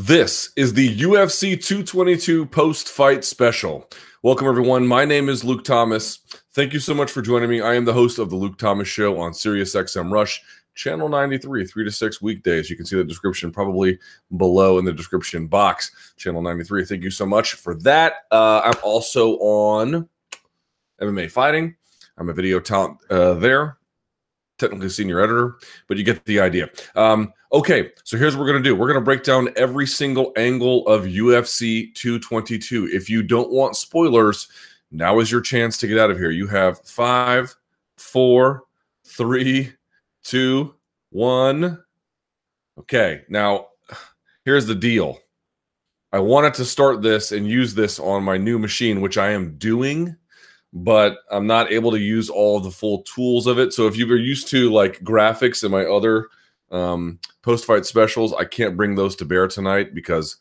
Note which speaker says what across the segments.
Speaker 1: This is the UFC 222 post fight special. Welcome, everyone. My name is Luke Thomas. Thank you so much for joining me. I am the host of the Luke Thomas Show on SiriusXM Rush, channel 93, 3 to 6 weekdays. You can see the description probably below in the description box. Channel 93. Thank you so much for that. Uh, I'm also on MMA Fighting. I'm a video talent uh, there technically senior editor, but you get the idea. Um, okay, so here's what we're going to do we're going to break down every single angle of UFC 222. If you don't want spoilers, now is your chance to get out of here. You have five, four, three, two, one. Okay, now here's the deal. I wanted to start this and use this on my new machine, which I am doing but I'm not able to use all the full tools of it. So if you were used to like graphics and my other um, post fight specials, I can't bring those to bear tonight because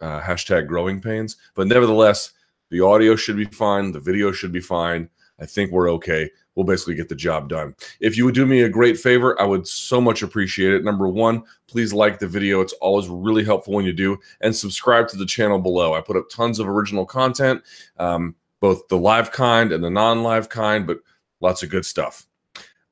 Speaker 1: uh, hashtag growing pains. But nevertheless, the audio should be fine. The video should be fine. I think we're okay. We'll basically get the job done. If you would do me a great favor, I would so much appreciate it. Number one, please like the video. It's always really helpful when you do. And subscribe to the channel below. I put up tons of original content. Um, both the live kind and the non live kind, but lots of good stuff.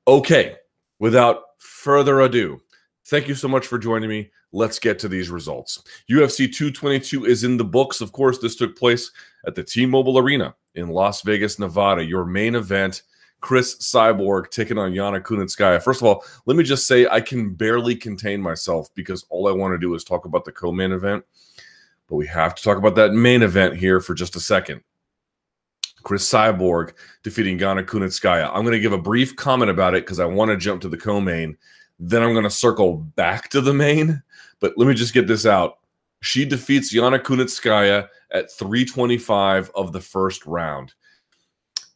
Speaker 1: Okay, without further ado, thank you so much for joining me. Let's get to these results. UFC 222 is in the books. Of course, this took place at the T Mobile Arena in Las Vegas, Nevada. Your main event, Cris Cyborg taking on Yana Kunitskaya. First of all, let me just say I can barely contain myself because all I want to do is talk about the co main event. But we have to talk about that main event here for just a second. Cris Cyborg defeating Yana Kunitskaya. I'm going to give a brief comment about it because I want to jump to the co-main. Then I'm going to circle back to the main. But let me just get this out. She defeats Yana Kunitskaya at 325 of the first round.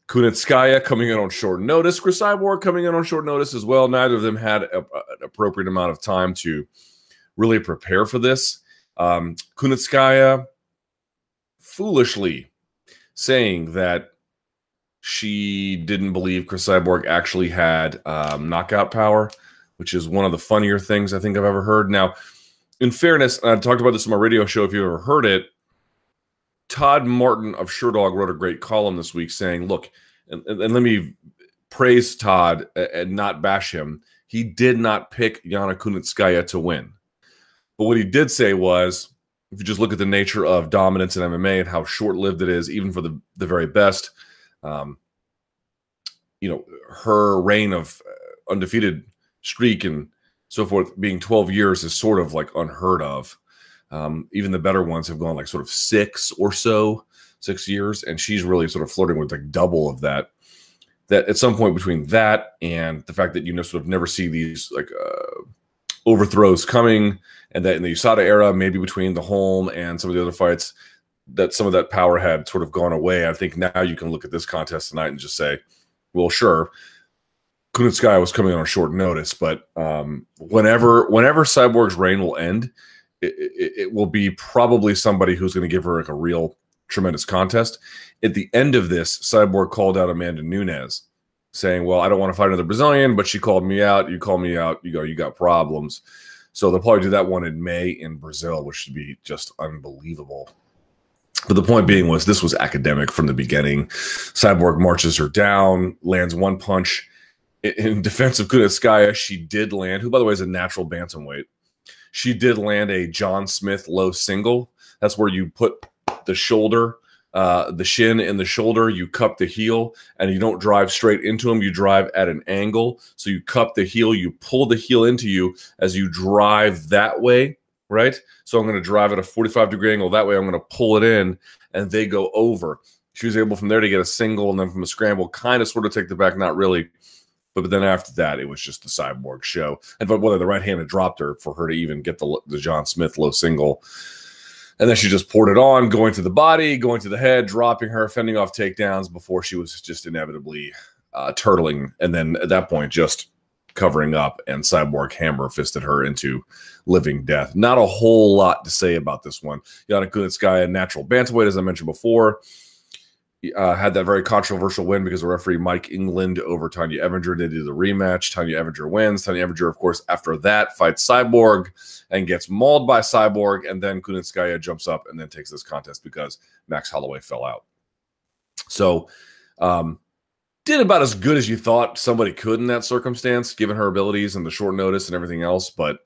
Speaker 1: Kunitskaya coming in on short notice. Cris Cyborg coming in on short notice as well. Neither of them had a, an appropriate amount of time to really prepare for this. Um, Kunitskaya foolishly saying that she didn't believe Cris Cyborg actually had um, knockout power, which is one of the funnier things I think I've ever heard. Now, in fairness, I talked about this on my radio show. If you ever heard it, Todd Martin of Sherdog wrote a great column this week saying, "Look, and, and let me praise Todd and not bash him. He did not pick Yana Kunitskaya to win, but what he did say was." If you just look at the nature of dominance in MMA and how short lived it is, even for the, the very best, um, you know, her reign of uh, undefeated streak and so forth being 12 years is sort of like unheard of. Um, even the better ones have gone like sort of six or so, six years, and she's really sort of flirting with like double of that. That at some point between that and the fact that you know sort of never see these like uh, overthrows coming, and that in the USADA era, maybe between the Holm and some of the other fights, that some of that power had sort of gone away. I think now you can look at this contest tonight and just say, well, sure, Kunitskaya was coming on a short notice, but um, whenever whenever Cyborg's reign will end, it, it, it will be probably somebody who's going to give her like a real tremendous contest. At the end of this, Cyborg called out Amanda Nunes saying, "Well, I don't want to fight another Brazilian, but she called me out. You called me out. You go, you got problems." So they'll probably do that one in May in Brazil, which should be just unbelievable. But the point being was this was academic from the beginning. Cyborg marches her down, lands one punch. In defense of Kunitskaya, she did land, who by the way is a natural bantamweight. She did land a John Smith low single. That's where you put the shoulder uh, the shin and the shoulder, you cup the heel, and you don't drive straight into them. You drive at an angle. So you cup the heel, you pull the heel into you as you drive that way, right? So I'm going to drive at a 45 degree angle that way. I'm going to pull it in, and they go over. She was able from there to get a single, and then from a scramble, kind of sort of take the back, not really. But, but then after that, it was just the cyborg show. And but whether the right hand had dropped her for her to even get the the John Smith low single and then she just poured it on, going to the body, going to the head, dropping her, fending off takedowns before she was just inevitably uh, turtling. And then at that point, just covering up, and Cyborg hammer fisted her into living death. Not a whole lot to say about this one. Yana Kunitskaya, natural bantamweight, as I mentioned before. Uh, had that very controversial win because of referee Mike England over Tonya Evinger. They do the rematch. Tonya Evinger wins. Tonya Evinger, of course, after that fights Cyborg and gets mauled by Cyborg. And then Kunitskaya jumps up and then takes this contest because Max Holloway fell out. So, um, did about as good as you thought somebody could in that circumstance, given her abilities and the short notice and everything else, but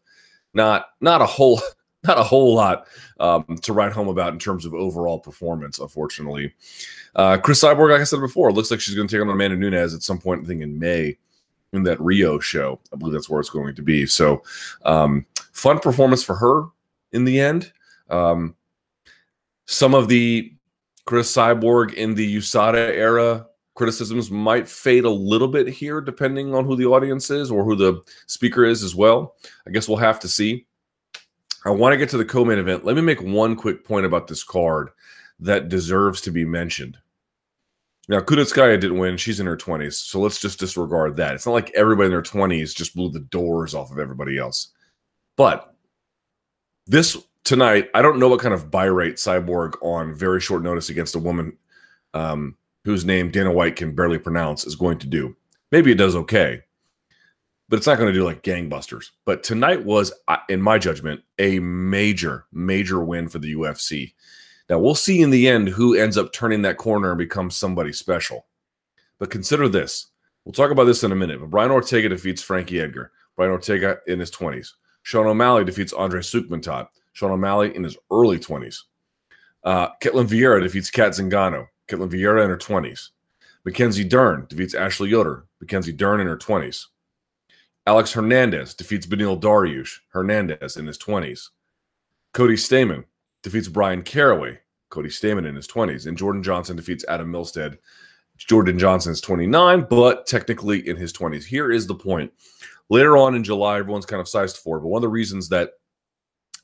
Speaker 1: not not a whole not a whole lot um, to write home about in terms of overall performance, unfortunately. Uh, Cris Cyborg, like I said before, looks like she's going to take on Amanda Nunes at some point, I think in May in that Rio show. I believe that's where it's going to be. So, um, fun performance for her in the end. Um, some of the Cris Cyborg in the USADA era criticisms might fade a little bit here, depending on who the audience is or who the speaker is as well. I guess we'll have to see. I want to get to the co-main event. Let me make one quick point about this card that deserves to be mentioned. Now, Kunitskaya didn't win. She's in her 20s. So let's just disregard that. It's not like everybody in their 20s just blew the doors off of everybody else. But this tonight, I don't know what kind of buy rate Cyborg on very short notice against a woman um, whose name Dana White can barely pronounce is going to do. Maybe it does okay but it's not going to do like gangbusters. But tonight was, in my judgment, a major, major win for the UFC. Now we'll see in the end who ends up turning that corner and becomes somebody special. But consider this. We'll talk about this in a minute. But Brian Ortega defeats Frankie Edgar. Brian Ortega in his 20s. Sean O'Malley defeats Andre Soukhamthath. Sean O'Malley in his early 20s. Uh, Ketlen Vieira defeats Cat Zingano. Ketlen Vieira in her 20s. Mackenzie Dern defeats Ashley Yoder. Mackenzie Dern in her 20s. Alex Hernandez defeats Beneil Dariush Hernandez in his 20s. Cody Stamann defeats Bryan Caraway. Cody Stamann in his 20s. And Jordan Johnson defeats Adam Milstead. Jordan Johnson is 29, but technically in his 20s. Here is the point. Later on in July, everyone's kind of sized for, but one of the reasons that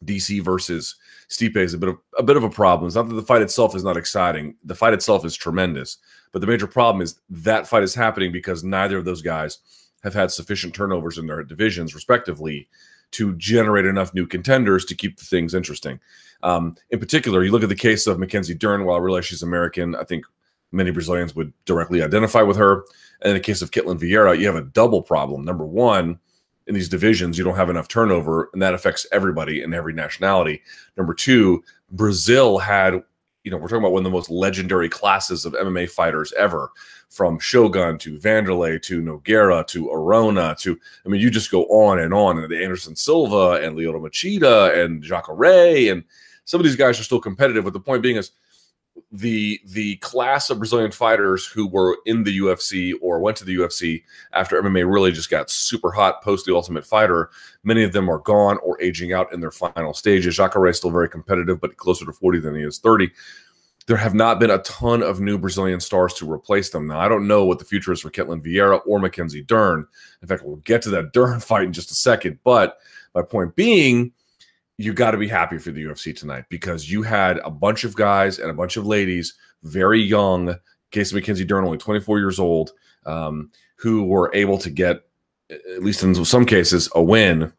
Speaker 1: DC versus Stipe is a bit of a bit of a problem. It's not that the fight itself is not exciting. The fight itself is tremendous, but the major problem is that fight is happening because neither of those guys have had sufficient turnovers in their divisions, respectively, to generate enough new contenders to keep the things interesting. Um, in particular, you look at the case of Mackenzie Dern. While I realize she's American, I think many Brazilians would directly identify with her. And in the case of Ketlen Vieira, you have a double problem. Number one, in these divisions, you don't have enough turnover, and that affects everybody in every nationality. Number two, Brazil had you know, we're talking about one of the most legendary classes of MMA fighters ever, from Shogun to Vanderlei to Nogueira to Arona to, I mean, you just go on and on. And the Anderson Silva and Lyoto Machida and Jacare and some of these guys are still competitive. But the point being is, the the class of Brazilian fighters who were in the UFC or went to the UFC after MMA really just got super hot post the Ultimate Fighter, many of them are gone or aging out in their final stages. Jacare is still very competitive, but closer to 40 than he is 30. There have not been a ton of new Brazilian stars to replace them. Now, I don't know what the future is for Ketlen Vieira or Mackenzie Dern. In fact, we'll get to that Dern fight in just a second. But my point being, you got to be happy for the UFC tonight because you had a bunch of guys and a bunch of ladies, very young. Casey Mackenzie Dern, only 24 years old, um, who were able to get, at least in some cases, a win.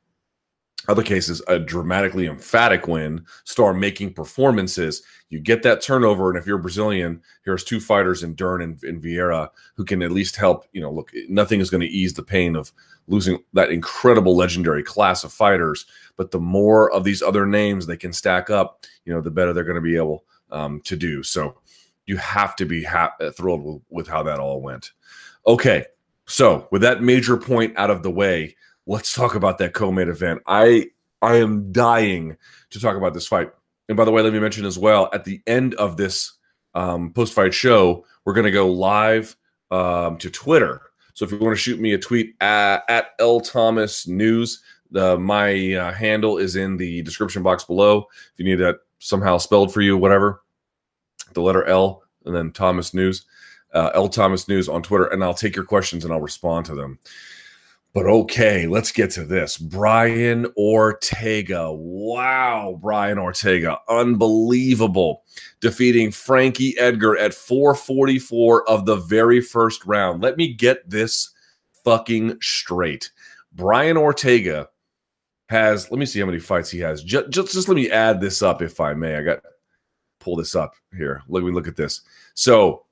Speaker 1: Other cases, a dramatically emphatic win. Star making performances. You get that turnover, and if you're Brazilian, here's two fighters in Dern and, and Vieira who can at least help. You know, look, nothing is going to ease the pain of losing that incredible legendary class of fighters. But the more of these other names they can stack up, you know, the better they're going to be able um, to do. So you have to be ha- uh, thrilled with, with how that all went. Okay, so with that major point out of the way, let's talk about that co-main event. I I am dying to talk about this fight. And by the way, let me mention as well at the end of this um, post-fight show, we're going to go live um, to Twitter so if you want to shoot me a tweet at, at L Thomas News, the, my uh, handle is in the description box below. If you need that somehow spelled for you, whatever, the letter L and then Thomas News, uh, L Thomas News on Twitter, and I'll take your questions and I'll respond to them. But okay, let's get to this. Brian Ortega. Wow, Brian Ortega. Unbelievable. Defeating Frankie Edgar at 444 of the very first round. Let me get this fucking straight. Brian Ortega has, let me see how many fights he has. Just, just, just let me add this up if I may. I got pull this up here. Let me look at this. So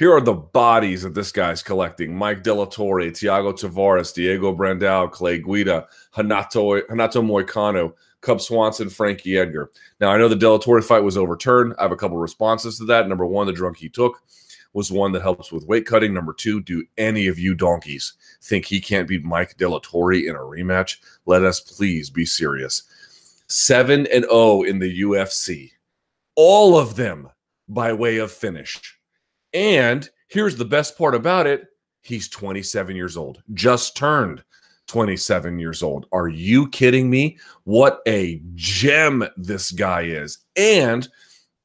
Speaker 1: Here are the bodies that this guy's collecting: Mike De La Torre, Thiago Tavares, Diego Brandao, Clay Guida, Renato Renato Moicano, Cub Swanson, Frankie Edgar. Now I know the De La Torre fight was overturned. I have a couple responses to that. Number one, the drunk he took was one that helps with weight cutting. Number two, do any of you donkeys think he can't beat Mike De La Torre in a rematch? Let us please be serious. 7 and 0 in the UFC. All of them by way of finish. And here's the best part about it he's 27 years old, just turned 27 years old. Are you kidding me? What a gem this guy is. And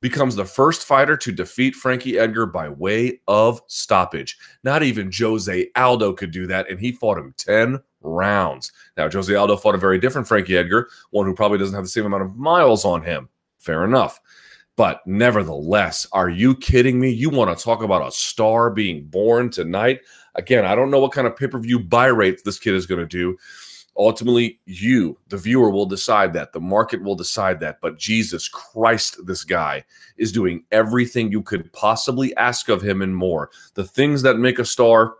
Speaker 1: becomes the first fighter to defeat Frankie Edgar by way of stoppage. Not even Jose Aldo could do that, and he fought him 10 rounds. Now, Jose Aldo fought a very different Frankie Edgar, one who probably doesn't have the same amount of miles on him. Fair enough. But nevertheless, are you kidding me? You want to talk about a star being born tonight? Again, I don't know what kind of pay per view buy rate this kid is going to do. Ultimately, you, the viewer, will decide that. The market will decide that. But Jesus Christ, this guy is doing everything you could possibly ask of him and more. The things that make a star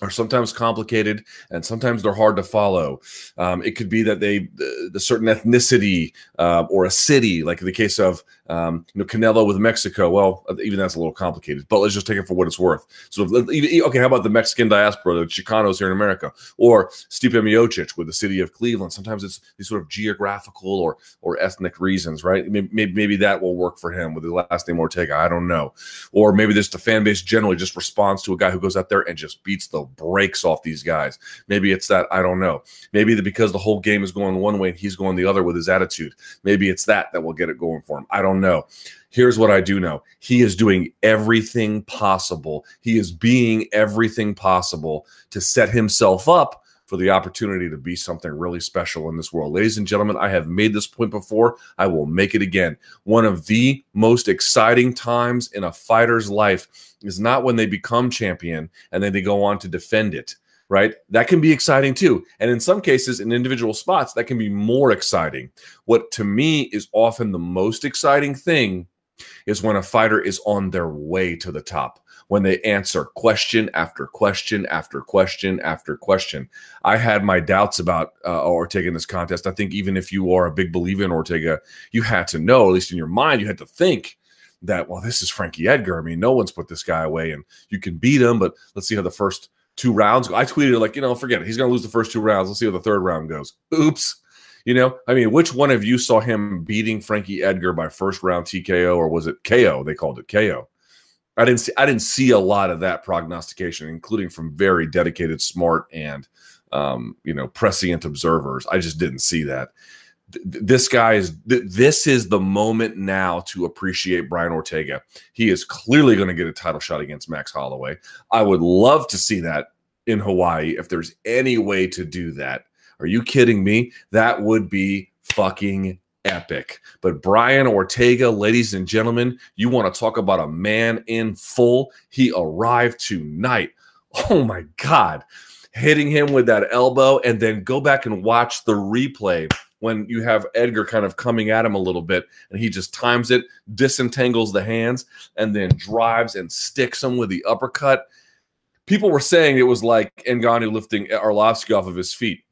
Speaker 1: are sometimes complicated and sometimes they're hard to follow. Um, it could be that they, the, the certain ethnicity uh, or a city, like in the case of um, you know Canelo with Mexico. Well, even that's a little complicated, but let's just take it for what it's worth. So, okay, how about the Mexican diaspora, the Chicanos here in America, or Stipe Miocic with the city of Cleveland? Sometimes it's these sort of geographical or or ethnic reasons, right? Maybe, maybe that will work for him with the last name Ortega. I don't know, or maybe just the fan base generally just responds to a guy who goes out there and just beats the brakes off these guys. Maybe it's that I don't know. Maybe the, because the whole game is going one way and he's going the other with his attitude. Maybe it's that that will get it going for him. I don't know. Here's what I do know. He is doing everything possible. He is being everything possible to set himself up for the opportunity to be something really special in this world. Ladies and gentlemen, I have made this point before. I will make it again. One of the most exciting times in a fighter's life is not when they become champion and then they go on to defend it right? That can be exciting too. And in some cases, in individual spots, that can be more exciting. What to me is often the most exciting thing is when a fighter is on their way to the top when they answer question after question after question after question. I had my doubts about uh, Ortega in this contest. I think even if you are a big believer in Ortega, you had to know, at least in your mind, you had to think that, well, this is Frankie Edgar. I mean, no one's put this guy away and you can beat him, but let's see how the first two rounds. I tweeted, like, you know, forget it. He's going to lose the first two rounds. Let's see how the third round goes. Oops. You know, I mean, which one of you saw him beating Frankie Edgar by first round TKO or was it KO? They called it KO. I didn't see I didn't see a lot of that prognostication, including from very dedicated, smart, and um, you know prescient observers. I just didn't see that. This guy is this is the moment now to appreciate Brian Ortega. He is clearly going to get a title shot against Max Holloway. I would love to see that in Hawaii if there's any way to do that. Are you kidding me? That would be fucking epic. But Brian Ortega, ladies and gentlemen, you want to talk about a man in full? He arrived tonight. Oh my God. Hitting him with that elbow, and then go back and watch the replay when you have Edgar kind of coming at him a little bit, and he just times it, disentangles the hands, and then drives and sticks him with the uppercut. People were saying it was like Ngannou lifting Arlovski off of his feet.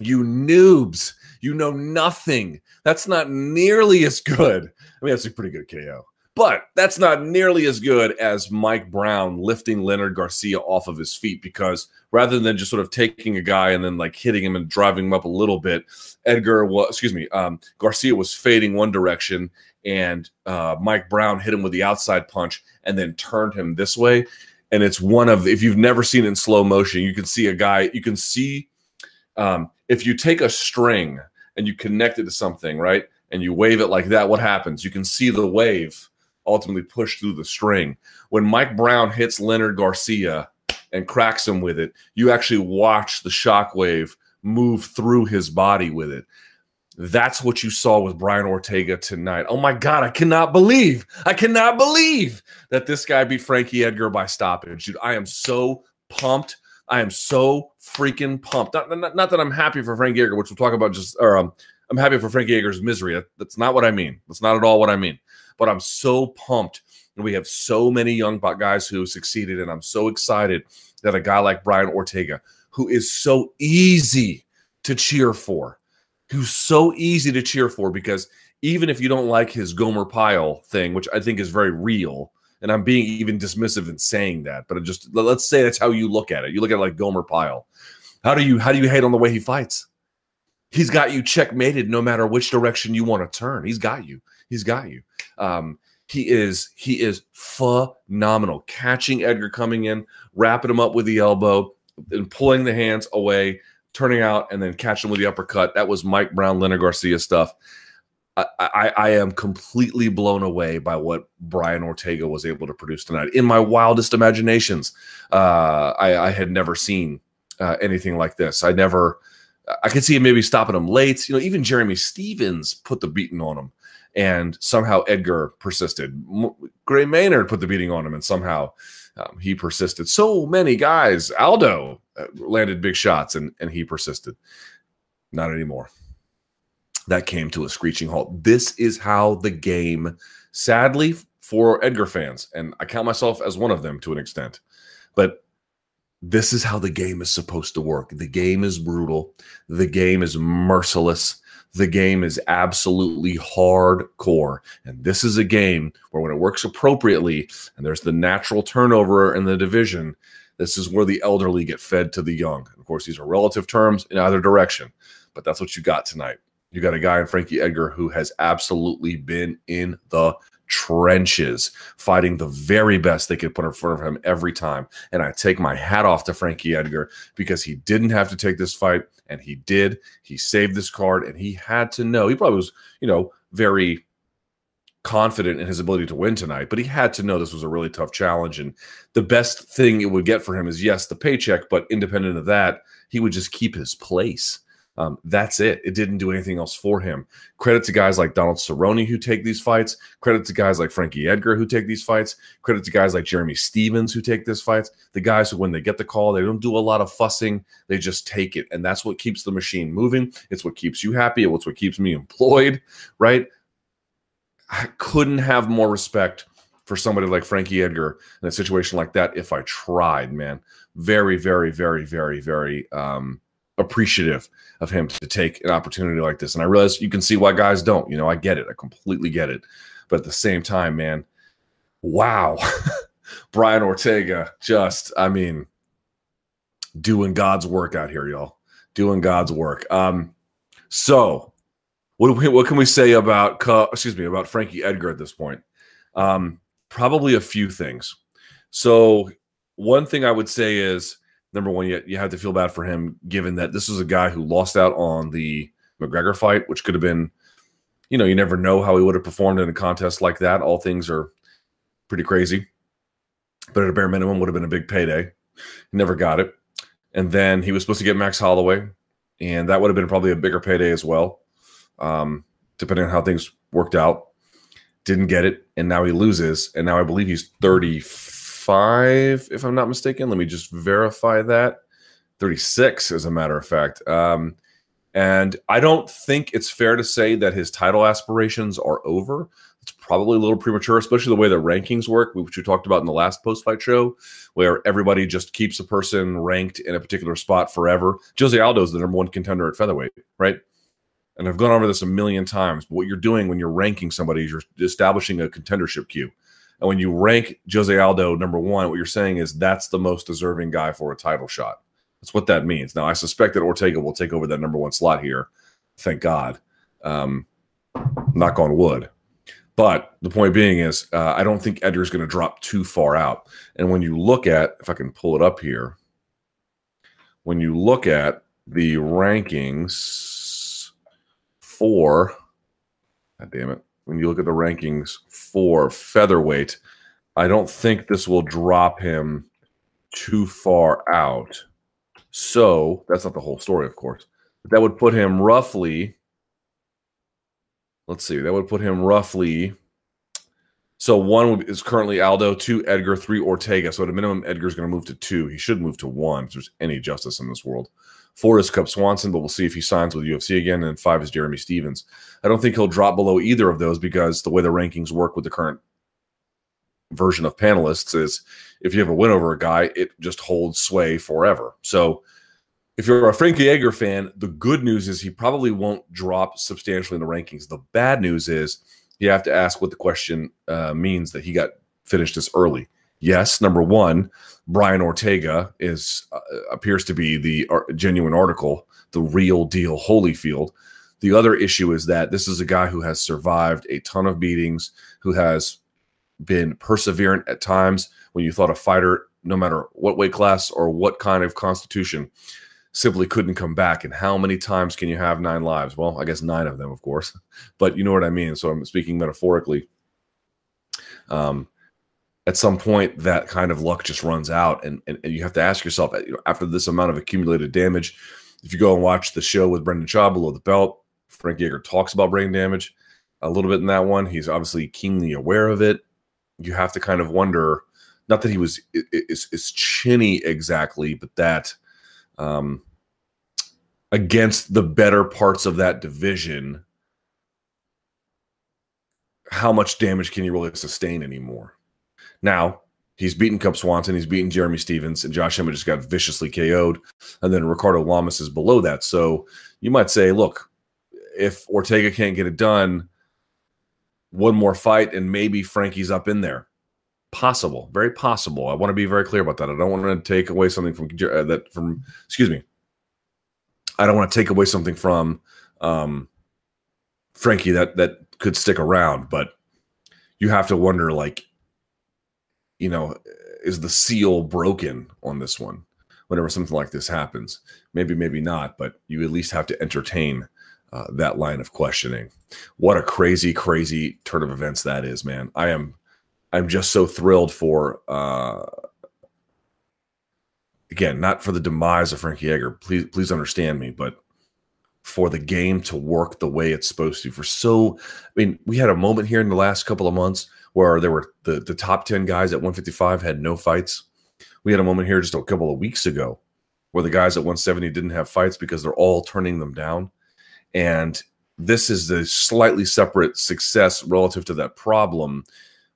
Speaker 1: You noobs you know nothing. That's not nearly as good. I mean, that's a pretty good KO, but that's not nearly as good as Mike Brown lifting Leonard Garcia off of his feet because rather than just sort of taking a guy and then like hitting him and driving him up a little bit, Edgar was, excuse me, um, Garcia was fading one direction and uh, Mike Brown hit him with the outside punch and then turned him this way. And it's one of, if you've never seen it in slow motion, you can see a guy, you can see um, if you take a string and you connect it to something, right? And you wave it like that, what happens? You can see the wave ultimately push through the string. When Mike Brown hits Leonard Garcia and cracks him with it, you actually watch the shock wave move through his body with it. That's what you saw with Brian Ortega tonight. Oh my God, I cannot believe, I cannot believe that this guy beat Frankie Edgar by stoppage. Dude, I am so pumped I am so freaking pumped. Not, not, not that I'm happy for Frankie Edgar, which we'll talk about just, or um, I'm happy for Frankie Edgar's misery. That's not what I mean. That's not at all what I mean. But I'm so pumped. And we have so many young guys who succeeded, and I'm so excited that a guy like Brian Ortega, who is so easy to cheer for, who's so easy to cheer for because even if you don't like his Gomer Pyle thing, which I think is very real, and I'm being even dismissive in saying that, but just let's say that's how you look at it. You look at it like Gomer Pyle. How do you how do you hate on the way he fights? He's got you checkmated no matter which direction you want to turn. He's got you. He's got you. Um, he is he is phenomenal. Catching Edgar coming in, wrapping him up with the elbow, and pulling the hands away, turning out, and then catching with the uppercut. That was Mike Brown, Leonard Garcia stuff. I, I, I, am completely blown away by what Brian Ortega was able to produce tonight. In my wildest imaginations, uh, I, I, had never seen uh, anything like this. I never, I could see him maybe stopping him late. You know, even Jeremy Stephens put the beating on him, and somehow Edgar persisted. Gray Maynard put the beating on him, and somehow um, he persisted. So many guys. Aldo uh, landed big shots, and and he persisted. Not anymore that came to a screeching halt. This is how the game, sadly, for Edgar fans, and I count myself as one of them to an extent, but this is how the game is supposed to work. The game is brutal, the game is merciless. The game is absolutely hardcore. And this is a game where, when it works appropriately and there's the natural turnover in the division, this is where the elderly get fed to the young. Of course, these are relative terms in either direction, but that's what you got tonight. You got a guy in Frankie Edgar who has absolutely been in the trenches, fighting the very best they could put in front of him every time. And I take my hat off to Frankie Edgar because he didn't have to take this fight, and he did. He saved this card, and he had to know. He probably was, you know, very confident in his ability to win tonight, but he had to know this was a really tough challenge. And the best thing it would get for him is, yes, the paycheck, but independent of that, he would just keep his place. Um, that's it. It didn't do anything else for him. Credit to guys like Donald Cerrone who take these fights. Credit to guys like Frankie Edgar who take these fights. Credit to guys like Jeremy Stephens who take these fights. The guys who, when they get the call, they don't do a lot of fussing. They just take it. And that's what keeps the machine moving. It's what keeps you happy. It's what keeps me employed, right? I couldn't have more respect for somebody like Frankie Edgar in a situation like that if I tried, man. Very, very, very, very, very um, appreciative of him to take an opportunity like this. And I realize you can see why guys don't. You know, I get it. I completely get it. But at the same time, man, wow. Brian Ortega just, I mean, doing God's work out here, y'all. Doing God's work. Um, so what we, what can we say about excuse me about Frankie Edgar at this point? Um, probably a few things. So one thing I would say is number one, you, you have to feel bad for him, given that this is a guy who lost out on the McGregor fight, which could have been, you know, you never know how he would have performed in a contest like that. All things are pretty crazy, but at a bare minimum, would have been a big payday. He never got it, and then he was supposed to get Max Holloway, and that would have been probably a bigger payday as well, um, depending on how things worked out. Didn't get it, and now he loses, and now I believe he's thirty five, if I'm not mistaken. Let me just verify that. 36, as a matter of fact. Um, and I don't think it's fair to say that his title aspirations are over. It's probably a little premature, especially the way the rankings work, which we talked about in the last post fight show, where everybody just keeps a person ranked in a particular spot forever. Jose Aldo is the number one contender at featherweight, right? And I've gone over this a million times. But what you're doing when you're ranking somebody is you're establishing a contendership queue. And when you rank Jose Aldo number one, what you're saying is that's the most deserving guy for a title shot. That's what that means. Now, I suspect that Ortega will take over that number one slot here. Thank God. Um, knock on wood. But the point being is, uh, I don't think Edgar's going to drop too far out. And when you look at, if I can pull it up here, when you look at the rankings for, God damn it, when you look at the rankings for featherweight, I don't think this will drop him too far out. So that's not the whole story, of course. But that would put him roughly. Let's see. That would put him roughly. So one is currently Aldo, two Edgar, three Ortega. So at a minimum, Edgar's going to move to two. He should move to one if there's any justice in this world. Four is Cub Swanson, but we'll see if he signs with UFC again. And five is Jeremy Stephens. I don't think he'll drop below either of those because the way the rankings work with the current version of panelists is if you have a win over a guy, it just holds sway forever. So if you're a Frankie Edgar fan, the good news is he probably won't drop substantially in the rankings. The bad news is you have to ask what the question uh, means that he got finished this early. Yes, number one, Brian Ortega is uh, appears to be the uh, genuine article, the real deal Holyfield. The other issue is that this is a guy who has survived a ton of beatings, who has been perseverant at times when you thought a fighter, no matter what weight class or what kind of constitution, simply couldn't come back. And how many times can you have nine lives? Well, I guess nine of them, of course, but you know what I mean. So I'm speaking metaphorically. Um, at some point, that kind of luck just runs out, and, and, and you have to ask yourself, you know, after this amount of accumulated damage, if you go and watch the show with Brendan Schaub below the belt, Frank Edgar talks about brain damage a little bit in that one. He's obviously keenly aware of it you have to kind of wonder not that he was is, is chinny exactly, but that um, against the better parts of that division, how much damage can you really sustain anymore? Now, he's beaten Cub Swanson, he's beaten Jeremy Stephens, and Josh Emmett just got viciously KO'd. And then Ricardo Lamas is below that. So you might say, look, if Ortega can't get it done, one more fight and maybe Frankie's up in there. Possible, very possible. I want to be very clear about that. I don't want to take away something from uh, that from. Excuse me. I don't want to take away something from um, Frankie that that could stick around, but you have to wonder, like, you know, is the seal broken on this one? Whenever something like this happens, maybe, maybe not, but you at least have to entertain uh, that line of questioning. What a crazy, crazy turn of events that is, man. I am, I'm just so thrilled for. Uh, again, not for the demise of Frankie Edgar. Please, please understand me, but for the game to work the way it's supposed to. For so, I mean, we had a moment here in the last couple of months where there were the the top ten guys at 155 had no fights. We had a moment here just a couple of weeks ago where the guys at 170 didn't have fights because they're all turning them down. And this is a slightly separate success relative to that problem,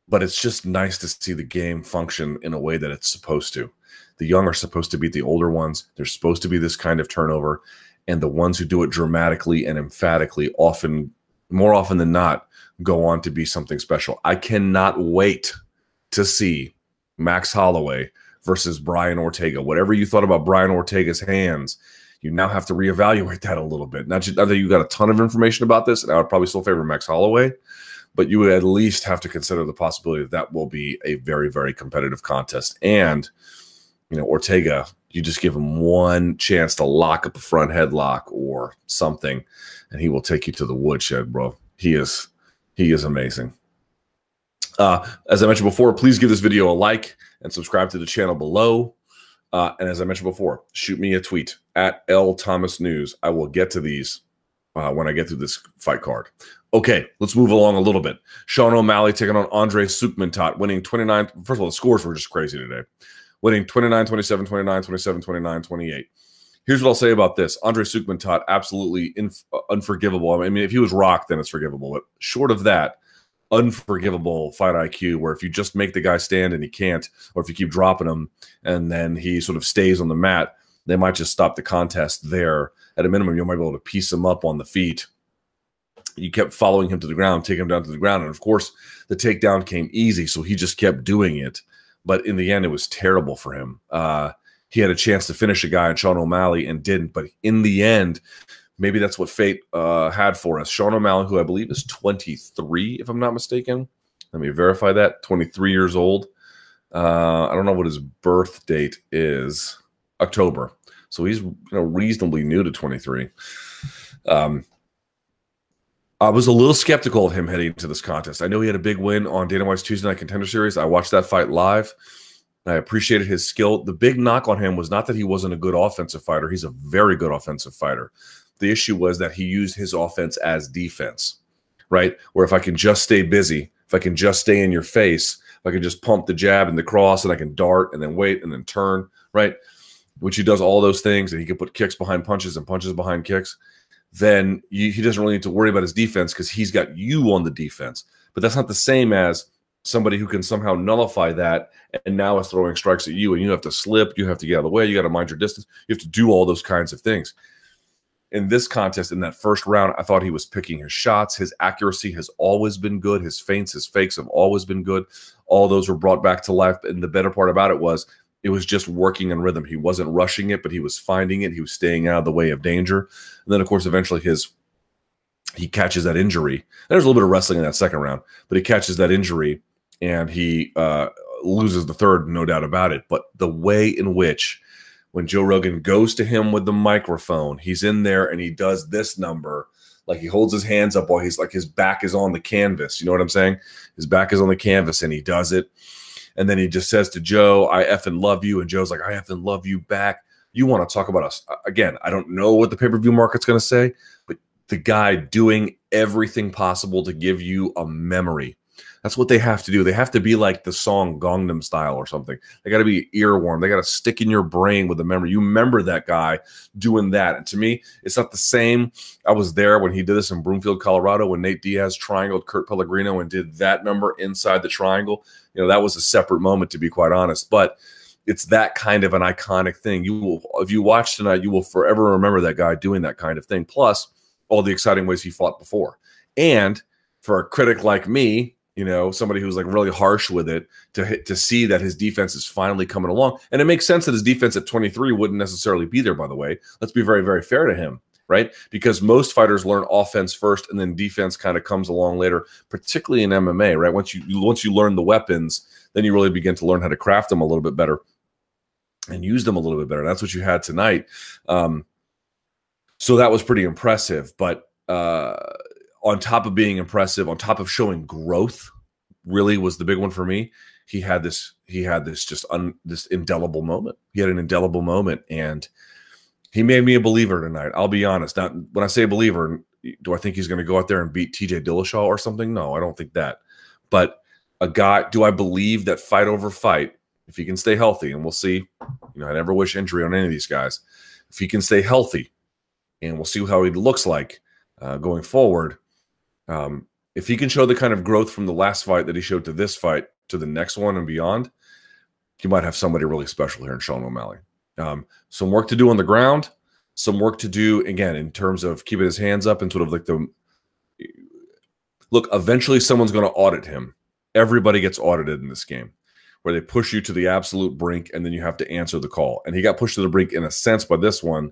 Speaker 1: but it's just nice to see the game function in a way that it's supposed to. The young are supposed to beat the older ones. There's supposed to be this kind of turnover. And the ones who do it dramatically and emphatically often, more often than not, go on to be something special. I cannot wait to see Max Holloway versus Brian Ortega. Whatever you thought about Brian Ortega's hands, you now have to reevaluate that a little bit. Not, just, not that you got a ton of information about this, and I would probably still favor Max Holloway, but you would at least have to consider the possibility that that will be a very, very competitive contest. And, you know, Ortega, you just give him one chance to lock up a front headlock or something, and he will take you to the woodshed, bro. He is he is amazing. Uh, as I mentioned before, please give this video a like and subscribe to the channel below. Uh, and as I mentioned before, shoot me a tweet at L Thomas News. I will get to these uh, when I get through this fight card. Okay, let's move along a little bit. Sean O'Malley taking on Andre Soukhamthath, winning 29. First of all, the scores were just crazy today. Winning 29, 27, 29, 27, 29, 28. Here's what I'll say about this. Andre Soukhamthath, absolutely inf- unforgivable. I mean, if he was rocked, then it's forgivable. But short of that, unforgivable fight IQ where if you just make the guy stand and he can't, or if you keep dropping him and then he sort of stays on the mat, they might just stop the contest there. At a minimum, you might be able to piece him up on the feet. You kept following him to the ground, taking him down to the ground. And of course, the takedown came easy, so he just kept doing it. But in the end, it was terrible for him. Uh, he had a chance to finish a guy in Sean O'Malley and didn't. But in the end, maybe that's what fate uh, had for us. Sean O'Malley, who I believe is 23, if I'm not mistaken. Let me verify that. 23 years old. Uh, I don't know what his birth date is. October. So he's you know reasonably new to 23. Um, I was a little skeptical of him heading into this contest. I know he had a big win on Dana White's Tuesday Night Contender Series. I watched that fight live. I appreciated his skill. The big knock on him was not that he wasn't a good offensive fighter. He's a very good offensive fighter. The issue was that he used his offense as defense, right? Where if I can just stay busy, if I can just stay in your face, if I can just pump the jab and the cross and I can dart and then wait and then turn, right? which he does all those things, and he can put kicks behind punches and punches behind kicks, then he doesn't really need to worry about his defense because he's got you on the defense. But that's not the same as somebody who can somehow nullify that and now is throwing strikes at you, and you have to slip, you have to get out of the way, you got to mind your distance, you have to do all those kinds of things. In this contest, in that first round, I thought he was picking his shots. His accuracy has always been good. His feints, his fakes have always been good. All those were brought back to life. And the better part about it was it was just working in rhythm. He wasn't rushing it, but he was finding it. He was staying out of the way of danger. And then, of course, eventually his he catches that injury. There's a little bit of wrestling in that second round, but he catches that injury and he uh, loses the third, no doubt about it. But the way in which when Joe Rogan goes to him with the microphone, he's in there and he does this number. Like he holds his hands up while he's like his back is on the canvas. You know what I'm saying? His back is on the canvas and he does it and then he just says to Joe, I effing love you. And Joe's like, I effing love you back. You want to talk about us? Again, I don't know what the pay per view market's going to say, but the guy doing everything possible to give you a memory that's what they have to do. They have to be like the song Gangnam Style or something. They got to be earworm. They got to stick in your brain with a memory. You remember that guy doing that. And to me, it's not the same. I was there when he did this in Broomfield, Colorado, when Nate Diaz triangled Kurt Pellegrino and did that number inside the triangle. You know, that was a separate moment, to be quite honest. But it's that kind of an iconic thing. You will, if you watch tonight, you will forever remember that guy doing that kind of thing. Plus, all the exciting ways he fought before. And for a critic like me, you know, somebody who's like really harsh with it to to see that his defense is finally coming along. And it makes sense that his defense at 23 wouldn't necessarily be there, by the way. Let's be very, very fair to him, right? Because most fighters learn offense first and then defense kind of comes along later, particularly in MMA, right? Once you once you learn the weapons, then you really begin to learn how to craft them a little bit better and use them a little bit better. That's what you had tonight. Um, so that was pretty impressive. But uh on top of being impressive, on top of showing growth, really was the big one for me. He had this, he had this just un, this indelible moment. He had an indelible moment, and he made me a believer tonight. I'll be honest. Not when I say believer, do I think he's going to go out there and beat T.J. Dillashaw or something? No, I don't think that. But a guy, do I believe that fight over fight, if he can stay healthy, and we'll see. You know, I never wish injury on any of these guys. If he can stay healthy, and we'll see how he looks like uh, going forward um, if he can show the kind of growth from the last fight that he showed to this fight to the next one and beyond, he might have somebody really special here in Sean O'Malley. Um, some work to do on the ground, some work to do again in terms of keeping his hands up and sort of like the look. Eventually, someone's going to audit him. Everybody gets audited in this game, where they push you to the absolute brink and then you have to answer the call. And he got pushed to the brink in a sense by this one,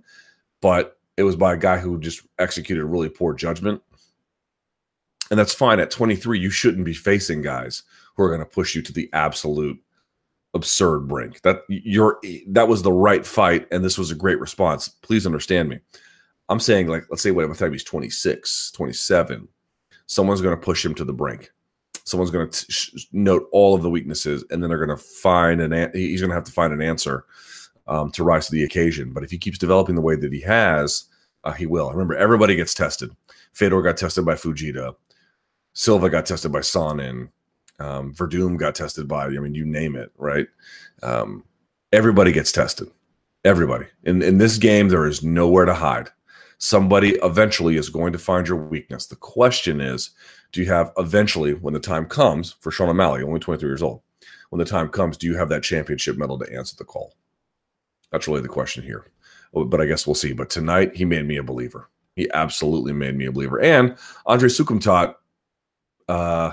Speaker 1: but it was by a guy who just executed really poor judgment and that's fine. At 23, you shouldn't be facing guys who are going to push you to the absolute absurd brink. That you're that was the right fight, and this was a great response. Please understand me. I'm saying, like, let's say what if he's 26, 27, someone's going to push him to the brink. Someone's going to note all of the weaknesses, and then they're going to find an. An- he's going to have to find an answer um, to rise to the occasion. But if he keeps developing the way that he has, uh, he will. Remember, everybody gets tested. Fedor got tested by Fujita. Silva got tested by Sonnen. Um, Werdum got tested by, I mean, you name it, right? Um, everybody gets tested. Everybody. In, in this game, there is nowhere to hide. Somebody eventually is going to find your weakness. The question is, do you have eventually, when the time comes, for Sean O'Malley, only 23 years old, when the time comes, do you have that championship mettle to answer the call? That's really the question here. But I guess we'll see. But tonight, he made me a believer. He absolutely made me a believer. And Andre Soukhamthath uh,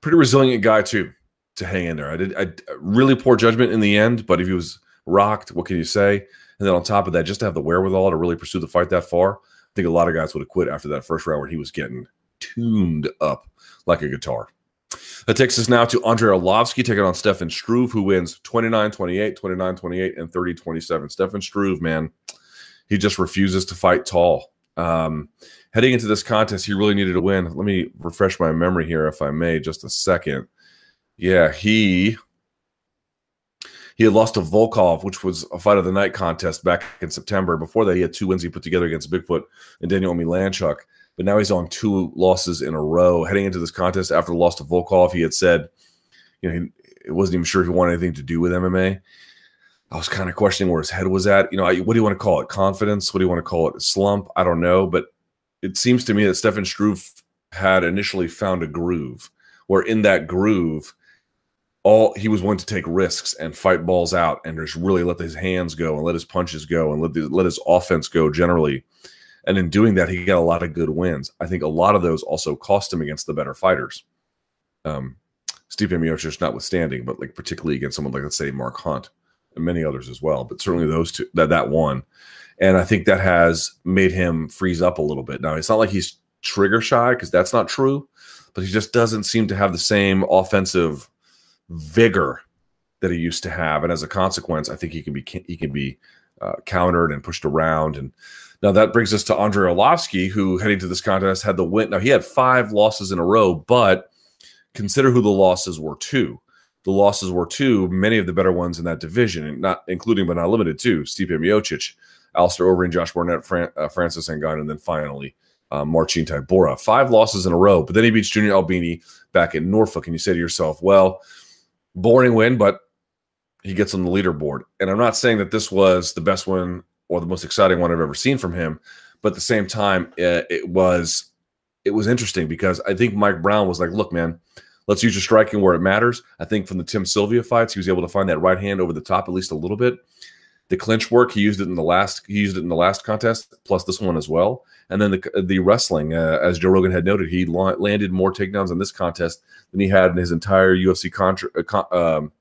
Speaker 1: pretty resilient guy too to hang in there. I did I really poor judgment in the end, but if he was rocked, what can you say? And then on top of that, just to have the wherewithal to really pursue the fight that far, I think a lot of guys would have quit after that first round where he was getting tuned up like a guitar. That takes us now to Andre Arlovski taking on Stefan Struve, who wins 29 28, 29 28, and 30 27. Stefan Struve, man, he just refuses to fight tall. Um, heading into this contest, he really needed to win. Let me refresh my memory here, if I may, just a second. Yeah, he he had lost to Volkov, which was a fight of the night contest back in September. Before that, he had two wins he put together against Bigfoot and Daniel Omielanczuk. But now he's on two losses in a row. Heading into this contest after the loss to Volkov, he had said, you know, he, he wasn't even sure if he wanted anything to do with MMA. I was kind of questioning where his head was at. You know, what do you want to call it? Confidence? What do you want to call it? Slump? I don't know. But it seems to me that Stefan Struve had initially found a groove where in that groove, all he was willing to take risks and fight balls out and just really let his hands go and let his punches go and let, the, let his offense go generally. And in doing that, he got a lot of good wins. I think a lot of those also cost him against the better fighters. Um, Stipe Miocic notwithstanding, but like particularly against someone like let's say Mark Hunt and many others as well. But certainly those two that that one, and I think that has made him freeze up a little bit. Now it's not like he's trigger shy because that's not true, but he just doesn't seem to have the same offensive vigor that he used to have, and as a consequence, I think he can be he can be uh, countered and pushed around. And now that brings us to Andrei Arlovski, who heading to this contest had the win. Now he had five losses in a row, but consider who the losses were to. The losses were to many of the better ones in that division, not including but not limited to Stipe Miocic, Alistair Overeem, Josh Barnett, Fran, uh, Francis Ngannou, and then finally uh, Marcin. Five losses in a row, but then he beats Junior Albini back in Norfolk, and you say to yourself, well, boring win, but he gets on the leaderboard. And I'm not saying that this was the best one or the most exciting one I've ever seen from him, but at the same time, uh, it was it was interesting because I think Mike Brown was like, "Look, man, let's use your striking where it matters." I think from the Tim Sylvia fights, he was able to find that right hand over the top at least a little bit. The clinch work, he used it in the last he used it in the last contest, plus this one as well. And then the the wrestling, uh, as Joe Rogan had noted, he landed more takedowns in this contest than he had in his entire UFC contra, uh, um,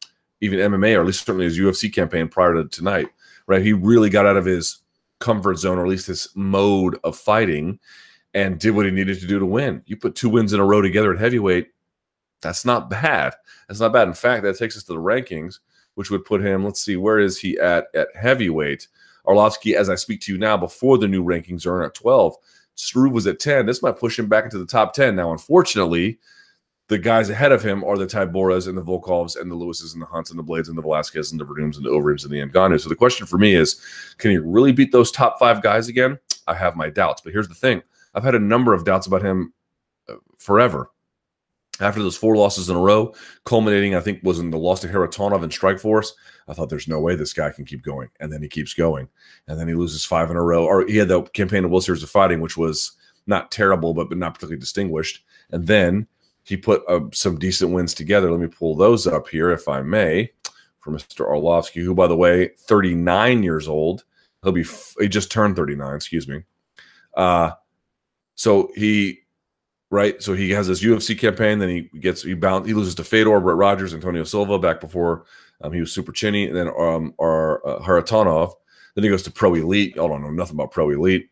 Speaker 1: even MMA, or at least certainly his UFC campaign prior to tonight. Right, he really got out of his comfort zone, or at least his mode of fighting, and did what he needed to do to win. You put two wins in a row together at heavyweight, that's not bad. That's not bad. In fact, that takes us to the rankings, which would put him. Let's see, where is he at at heavyweight? Arlovski, as I speak to you now, before the new rankings are in at 12. Struve was at 10. This might push him back into the top 10. Now, unfortunately, the guys ahead of him are the Tyburas and the Volkovs and the Lewises and the Hunts and the Blades and the Velasquez and the Werdums and the Overeems and the Ngannou. So the question for me is, can he really beat those top five guys again? I have my doubts. But here's the thing. I've had a number of doubts about him uh, forever after those four losses in a row, culminating, I think, was in the loss to Kharitonov and Strikeforce. I thought there's no way this guy can keep going. And then he keeps going. And then he loses five in a row. Or he had the campaign of World Series of Fighting, which was not terrible, but, but not particularly distinguished. And then he put uh, some decent wins together. Let me pull those up here, if I may, for Mr. Arlovski, who, by the way, 39 years old. He'll be, he just turned 39, excuse me. Uh, so he right? So he has this UFC campaign, then he gets he bound he loses to Fedor, Brett Rogers, Antonio Silva back before um, he was super chinny, and then um our uh, Kharitonov. Then he goes to Pro Elite. I don't know nothing about Pro Elite.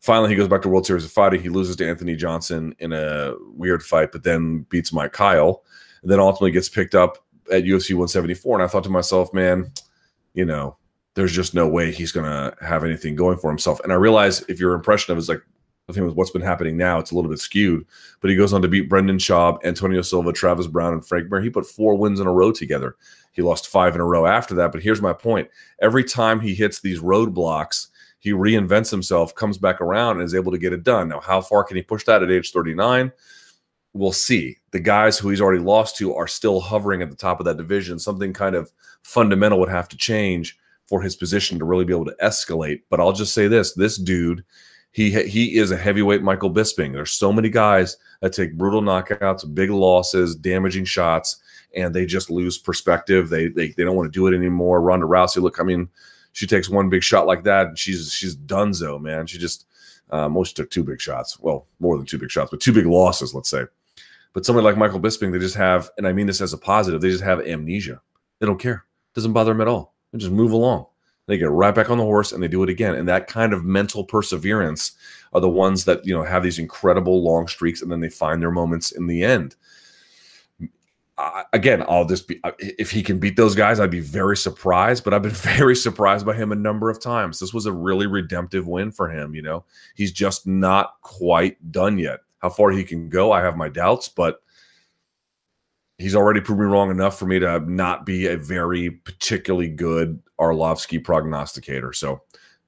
Speaker 1: Finally, he goes back to World Series of Fighting. He loses to Anthony Johnson in a weird fight, but then beats Mike Kyle, and then ultimately gets picked up at UFC 174. And I thought to myself, man, you know, there's just no way he's going to have anything going for himself. And I realize if your impression of is like I think with what's been happening now, it's a little bit skewed. But he goes on to beat Brendan Schaub, Antonio Silva, Travis Browne, and Frank Mir. He put four wins in a row together. He lost five in a row after that. But here's my point: every time he hits these roadblocks, he reinvents himself, comes back around, and is able to get it done. Now, how far can he push that at age 39? We'll see. The guys who he's already lost to are still hovering at the top of that division. Something kind of fundamental would have to change for his position to really be able to escalate. But I'll just say this: this dude he he is a heavyweight Michael Bisping. There's so many guys that take brutal knockouts, big losses, damaging shots, and they just lose perspective. They they, they don't want to do it anymore. Ronda Rousey, look, I mean, she takes one big shot like that, and she's she's donezo, man. She just uh, most took two big shots. Well, more than two big shots, but two big losses, let's say. But somebody like Michael Bisping, they just have, and I mean this as a positive, they just have amnesia. They don't care. It doesn't bother them at all. They just move along. They get right back on the horse and they do it again. And that kind of mental perseverance are the ones that, you know, have these incredible long streaks and then they find their moments in the end. Uh, again, I'll just be, if he can beat those guys, I'd be very surprised, but I've been very surprised by him a number of times. This was a really redemptive win for him. You know, he's just not quite done yet. How far he can go, I have my doubts, but he's already proved me wrong enough for me to not be a very particularly good Arlovski prognosticator. So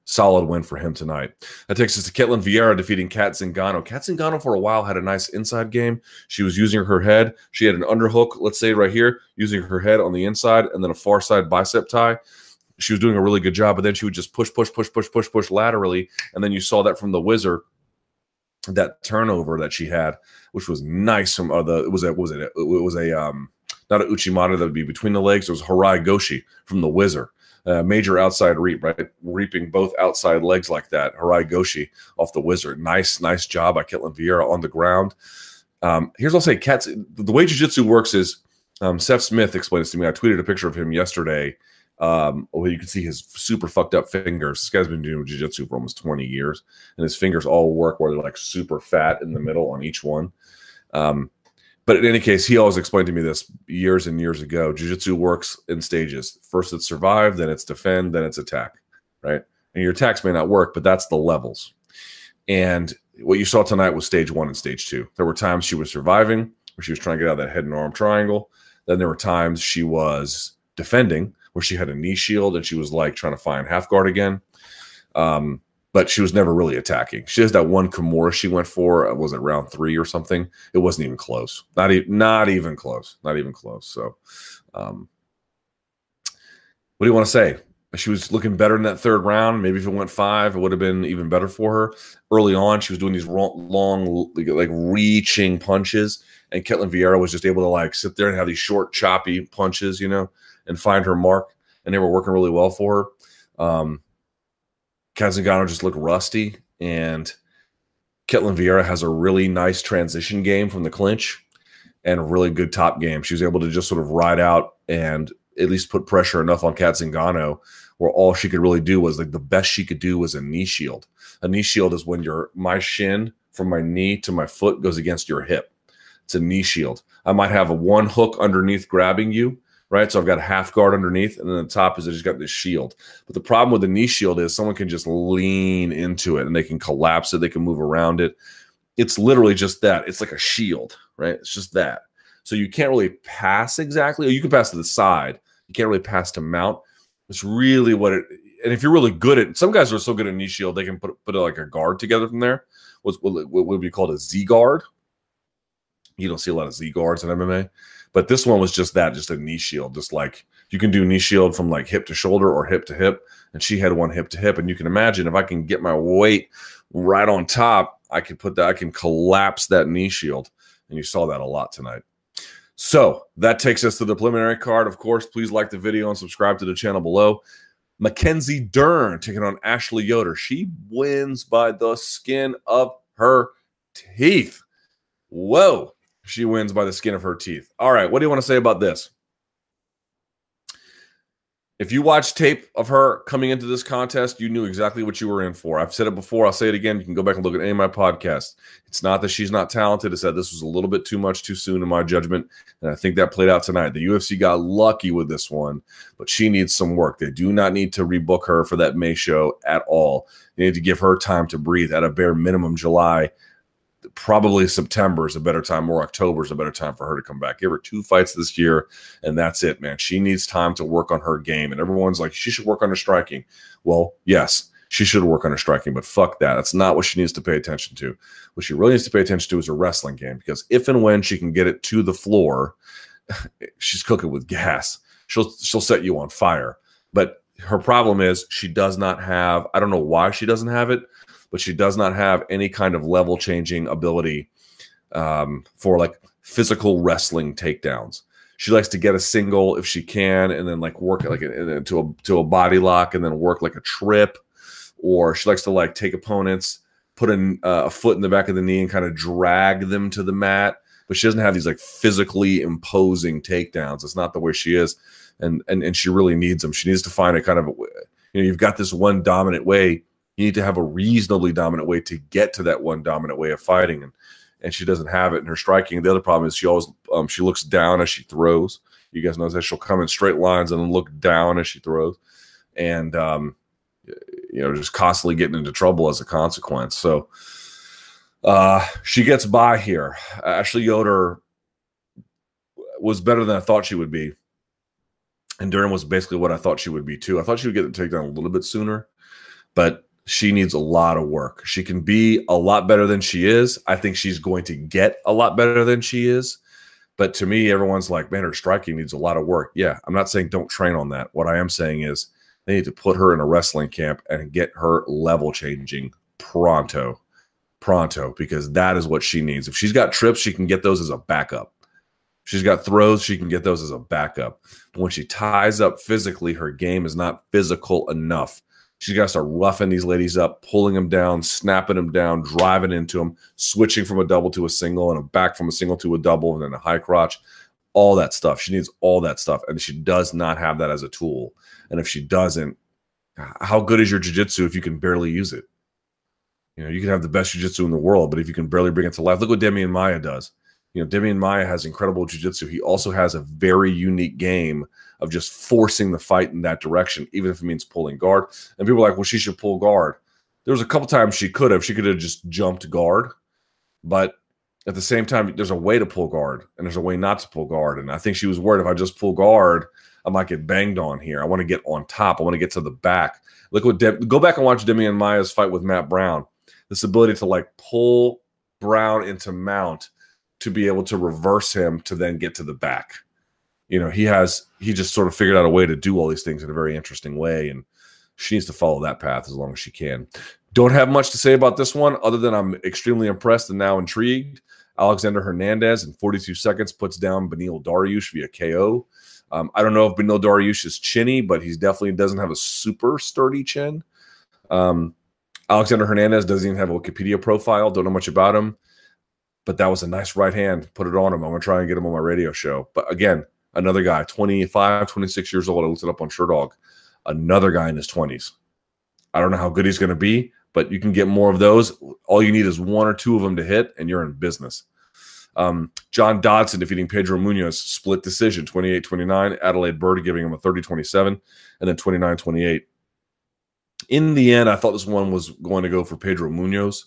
Speaker 1: solid win for him tonight. That takes us to Ketlen Vieira defeating Cat Zingano. Cat Zingano for a while had a nice inside game. She was using her head. She had an underhook, let's say right here, using her head on the inside, and then a far side bicep tie. she was doing a really good job, but then she would just push, push, push, push, push, push laterally, and then you saw that from the Whizzer, that turnover that she had, which was nice from uh, the it was a was it it was a um not a Uchimata that would be between the legs. It was Harai Goshi from the Whizzer. Uh, major outside reap, right? Reaping both outside legs like that. Harai Goshi off the Whizzer. Nice, nice job by Ketlen Vieira on the ground. Um, here's what I'll say, Cats. The way jiu-jitsu works is um, Seth Smith explained this to me. I tweeted a picture of him yesterday. Um, where you can see his super fucked up fingers. This guy's been doing jiu-jitsu for almost 20 years, and his fingers all work where they're like super fat in the middle on each one. Um, but in any case, he always explained to me this years and years ago. Jiu-jitsu works in stages. First it's survive, then it's defend, then it's attack, right? And your attacks may not work, but that's the levels. And what you saw tonight was stage one and stage two. There were times she was surviving, where she was trying to get out of that head and arm triangle. Then there were times she was defending, where she had a knee shield and she was like trying to find half guard again. Um, but she was never really attacking. She has that one Kimura she went for. Uh, was it round three or something? It wasn't even close. Not even not even close. Not even close. So, um, what do you want to say? She was looking better in that third round. Maybe if it went five, it would have been even better for her. Early on, she was doing these long, like reaching punches, and Ketlen Vieira was just able to like sit there and have these short, choppy punches, you know, and find her mark. And they were working really well for her. Um, Cat Zingano just looked rusty, and Ketlen Vieira has a really nice transition game from the clinch and a really good top game. She was able to just sort of ride out and at least put pressure enough on Cat Zingano where all she could really do was like the best she could do was a knee shield. A knee shield is when your my shin from my knee to my foot goes against your hip. It's a knee shield. I might have a one hook underneath grabbing you, right? So I've got a half guard underneath, and then the top is I just got this shield. But the problem with the knee shield is someone can just lean into it and they can collapse it, they can move around it. It's literally just that. It's like a shield, right? It's just that. So you can't really pass exactly, you can pass to the side. You can't really pass to mount. It's really what it. And if you're really good at, some guys are so good at knee shield, they can put put uh, like a guard together from there. What's what would be called a Z guard. You don't see a lot of Z guards in MMA. But this one was just that, just a knee shield, just like you can do knee shield from like hip to shoulder or hip to hip. And she had one hip to hip. And you can imagine if I can get my weight right on top, I can put that, I can collapse that knee shield. And you saw that a lot tonight. So that takes us to the preliminary card. Of course, please like the video and subscribe to the channel below. Mackenzie Dern taking on Ashley Yoder. She wins by the skin of her teeth. Whoa she wins by the skin of her teeth. All right, what do you want to say about this? If you watch tape of her coming into this contest, you knew exactly what you were in for. I've said it before. I'll say it again. You can go back and look at any of my podcasts. It's not that she's not talented. It's that this was a little bit too much too soon in my judgment. And I think that played out tonight. The UFC got lucky with this one, but she needs some work. They do not need to rebook her for that May show at all. They need to give her time to breathe at a bare minimum July probably September is a better time or October is a better time for her to come back. Give her two fights this year, and that's it, man. She needs time to work on her game. And everyone's like, she should work on her striking. Well, yes, she should work on her striking, but fuck that. That's not what she needs to pay attention to. What she really needs to pay attention to is her wrestling game because if and when she can get it to the floor, she's cooking with gas. She'll she'll set you on fire. But her problem is she does not have, I don't know why she doesn't have it but she does not have any kind of level changing ability um, for like physical wrestling takedowns. She likes to get a single if she can, and then like work like into a to a body lock, and then work like a trip. Or she likes to like take opponents, put in, uh, a foot in the back of the knee, and kind of drag them to the mat. But she doesn't have these like physically imposing takedowns. It's not the way she is, and and and she really needs them. She needs to find a kind of you know you've got this one dominant way you need to have a reasonably dominant way to get to that one dominant way of fighting and and she doesn't have it in her striking. The other problem is she always um, she looks down as she throws. You guys know that. She'll come in straight lines and look down as she throws. And um, you know just constantly getting into trouble as a consequence. So uh, she gets by here. Ashley yoder was better than i thought she would be. And Dern was basically what I thought she would be too. I thought she would get the takedown a little bit sooner, but she needs a lot of work. She can be a lot better than she is. I think she's going to get a lot better than she is. But to me, everyone's like, man, her striking needs a lot of work. Yeah, I'm not saying don't train on that. What I am saying is They need to put her in a wrestling camp and get her level changing pronto, pronto, because that is what she needs. If she's got trips, she can get those as a backup. If she's got throws, she can get those as a backup. When she ties up physically, her game is not physical enough. She's got to start roughing these ladies up, pulling them down, snapping them down, driving into them, switching from a double to a single and a back from a single to a double and then a high crotch. All that stuff. She needs all that stuff. And she does not have that as a tool. And if she doesn't, how good is your jujitsu if you can barely use it? You know, you can have the best jujitsu in the world, but if you can barely bring it to life, look what Demian Maia does. You know, Demian Maia has incredible jujitsu. He also has a very unique game of just forcing the fight in that direction, even if it means pulling guard. And people are like, well, she should pull guard. There was a couple times she could have. She could have just jumped guard, but at the same time, there's a way to pull guard and there's a way not to pull guard. And I think she was worried if I just pull guard, I might get banged on here. I want to get on top. I want to get to the back. Look what De- go back and watch Demian Maia's fight with Matt Brown. This ability to like pull Brown into mount to be able to reverse him to then get to the back you know, he has he just sort of figured out a way to do all these things in a very interesting way, and she needs to follow that path as long as she can. Don't have much to say about this one other than I'm extremely impressed and now intrigued. Alexander Hernandez in 42 seconds puts down Beneil Dariush via KO. Um, I don't know if Beneil Dariush is chinny, but he definitely doesn't have a super sturdy chin. Um, Alexander Hernandez doesn't even have a Wikipedia profile. Don't know much about him, but that was a nice right hand. Put it on him. I'm gonna try and get him on my radio show. But again, another guy, 25, 26 years old. I looked it up on Sherdog. Another guy in his 20s. I don't know how good he's going to be, but you can get more of those. All you need is one or two of them to hit, and you're in business. Um, John Dodson defeating Pedro Munhoz, split decision 28 29. Adelaide Byrd giving him a 30 27, and then 29 28. In the end, I thought this one was going to go for Pedro Munhoz.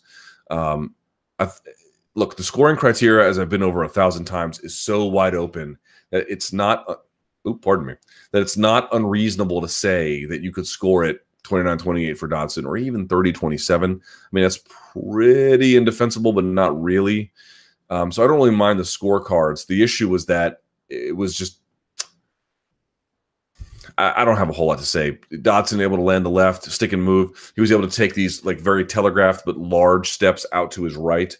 Speaker 1: Um, th- look, the scoring criteria, as I've been over a thousand times, is so wide open that it's not. Uh, ooh, pardon me. That it's not unreasonable to say that you could score it 29-28 for Dodson or even 30-27. I mean, that's pretty indefensible, but not really. Um, so I don't really mind the scorecards. The issue was that it was just I, don't have a whole lot to say. Dodson able to land the left, stick and move. He was able to take these like very telegraphed but large steps out to his right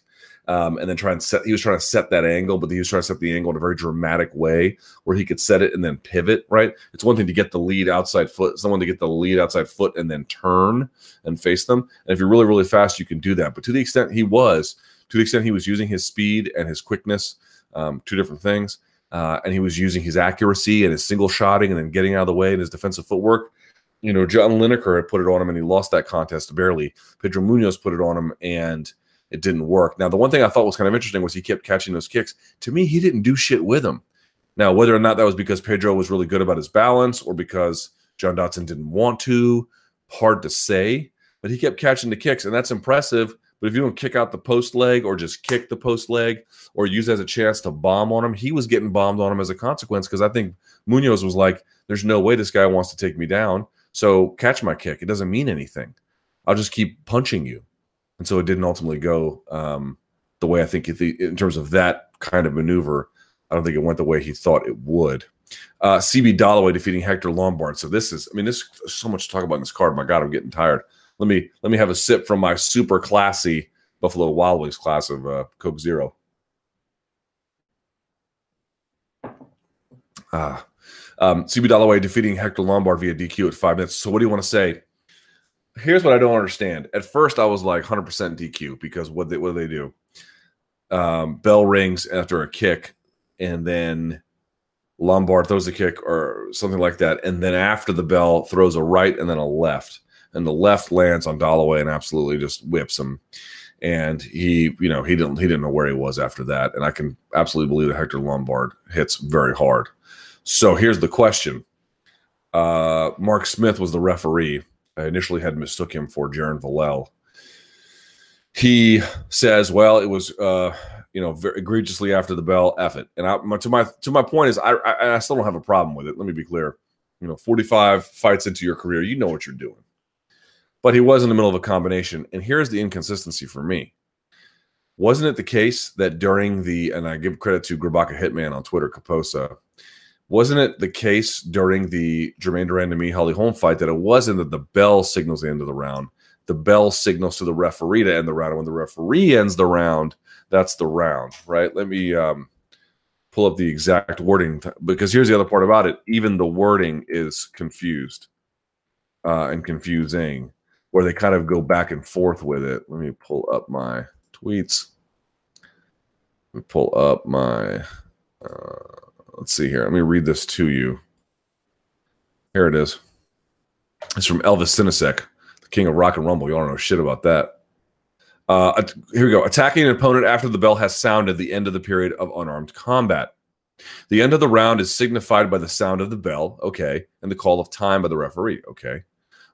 Speaker 1: um, and then try and set. He was trying to set that angle, but he was trying to set the angle in a very dramatic way where he could set it and then pivot. Right, it's one thing to get the lead outside foot, someone to get the lead outside foot and then turn and face them. And if you're really really fast, you can do that. But to the extent he was, to the extent he was using his speed and his quickness, um, two different things. Uh, and he was using his accuracy and his single shotting and then getting out of the way and his defensive footwork. You know, John Lineker had put it on him and he lost that contest barely. Pedro Munhoz put it on him and it didn't work. Now, the one thing I thought was kind of interesting was he kept catching those kicks. To me, he didn't do shit with them. Now, whether or not that was because Pedro was really good about his balance or because John Dodson didn't want to, hard to say. But he kept catching the kicks, and that's impressive. But if you don't kick out the post leg or just kick the post leg or use as a chance to bomb on him, he was getting bombed on him as a consequence because I think Munhoz was like, there's no way this guy wants to take me down. So catch my kick. It doesn't mean anything. I'll just keep punching you and so it didn't ultimately go um, the way I think in terms of that kind of maneuver. I don't think it went the way he thought it would. Uh, CB Dollaway defeating Hector Lombard. So this is, I mean, this so much to talk about in this card. My God, I'm getting tired. Let me let me have a sip from my super classy Buffalo Wild Wings class of uh, Coke Zero. Ah, um, CB Dollaway defeating Hector Lombard via DQ at five minutes. So what do you want to say here's what I don't understand. At first, I was like 100% DQ because what they, what do they do? Um, bell rings after a kick, and then Lombard throws a kick or something like that, and then after the bell throws a right and then a left, and the left lands on Dollaway and absolutely just whips him. And he, you know, he didn't he didn't know where he was after that, and I can absolutely believe that Hector Lombard hits very hard. So here's the question: uh, Mark Smith was the referee I initially had mistook him for Jaron Vallel. He says, "Well, it was uh, you know very egregiously after the bell. F it." And I, my, to my to my point is, I, I I still don't have a problem with it. Let me be clear. You know, forty five fights into your career, you know what you're doing. But he was in the middle of a combination, and here's the inconsistency for me. Wasn't it the case that during the and I give credit to Grabaka Hitman on Twitter, Kaposa, wasn't it the case during the Germaine de Randamie Holly Holm fight that it wasn't that the bell signals the end of the round? The bell signals to the referee to end the round. And when the referee ends the round, that's the round, right? Let me um, pull up the exact wording because here's the other part about it. Even the wording is confused uh, and confusing, where they kind of go back and forth with it. Let me pull up my tweets. Let me pull up my. Uh, let's see here. Let me read this to you. Here it is. It's from Elvis Sinosic, the king of rock and rumble. You all know shit about that. Uh, here we go. Attacking an opponent after the bell has sounded the end of the period of unarmed combat. The end of the round is signified by the sound of the bell, okay, and the call of time by the referee, okay.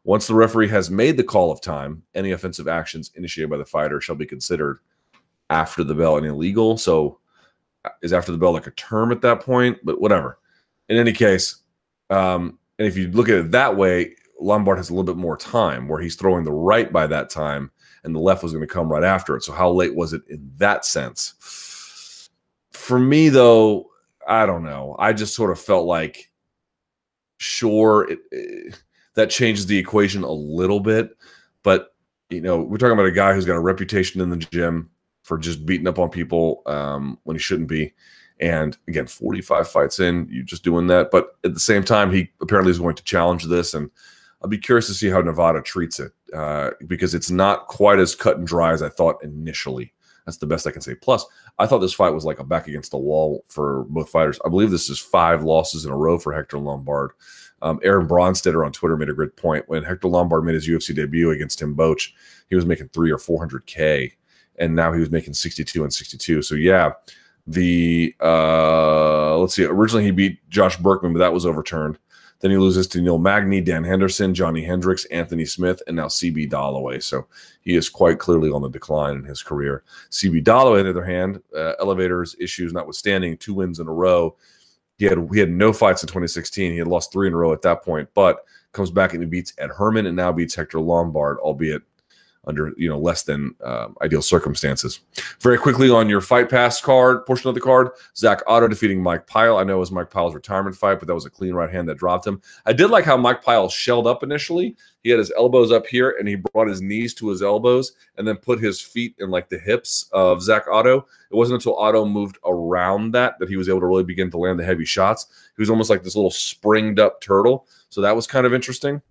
Speaker 1: Once the referee has made the call of time, any offensive actions initiated by the fighter shall be considered after the bell and illegal. So, is after the bell like a term at that point? But whatever. In any case, um, and if you look at it that way, Lombard has a little bit more time where he's throwing the right by that time and the left was going to come right after it. So how late was it in that sense? For me, though, I don't know. I just sort of felt like, sure, it, it, that changes the equation a little bit, but you know, we're talking about a guy who's got a reputation in the gym for just beating up on people um, when he shouldn't be. And again, 45 fights in, you're just doing that. But at the same time, he apparently is going to challenge this. And I'll be curious to see how Nevada treats it uh, because it's not quite as cut and dry as I thought initially. That's the best I can say. Plus, I thought this fight was like a back against the wall for both fighters. I believe this is five losses in a row for Hector Lombard. Um, Aaron Bronsteter on Twitter made a great point. When Hector Lombard made his UFC debut against Tim Boetsch, he was making three or 400K, and now he was making 62 and 62. So, yeah, the, uh, let's see, originally he beat Josh Burkman, but that was overturned. Then he loses to Neil Magny, Dan Henderson, Johnny Hendricks, Anthony Smith, and now CB Dollaway. So he is quite clearly on the decline in his career. CB Dollaway, on the other hand, uh, elevators issues notwithstanding, two wins in a row. He had he had no fights in 2016. He had lost three in a row at that point, but comes back and he beats Ed Herman and now beats Hector Lombard, albeit under you know less than uh, ideal circumstances. Very quickly on your fight pass card portion of the card, Zach Ottow defeating Mike Pyle. I know it was Mike Pyle's retirement fight, but that was a clean right hand that dropped him. I did like how Mike Pyle shelled up initially. He had his elbows up here and he brought his knees to his elbows and then put his feet in like the hips of Zach Ottow. It wasn't until Ottow moved around that that he was able to really begin to land the heavy shots. He was almost like this little springed up turtle. So that was kind of interesting.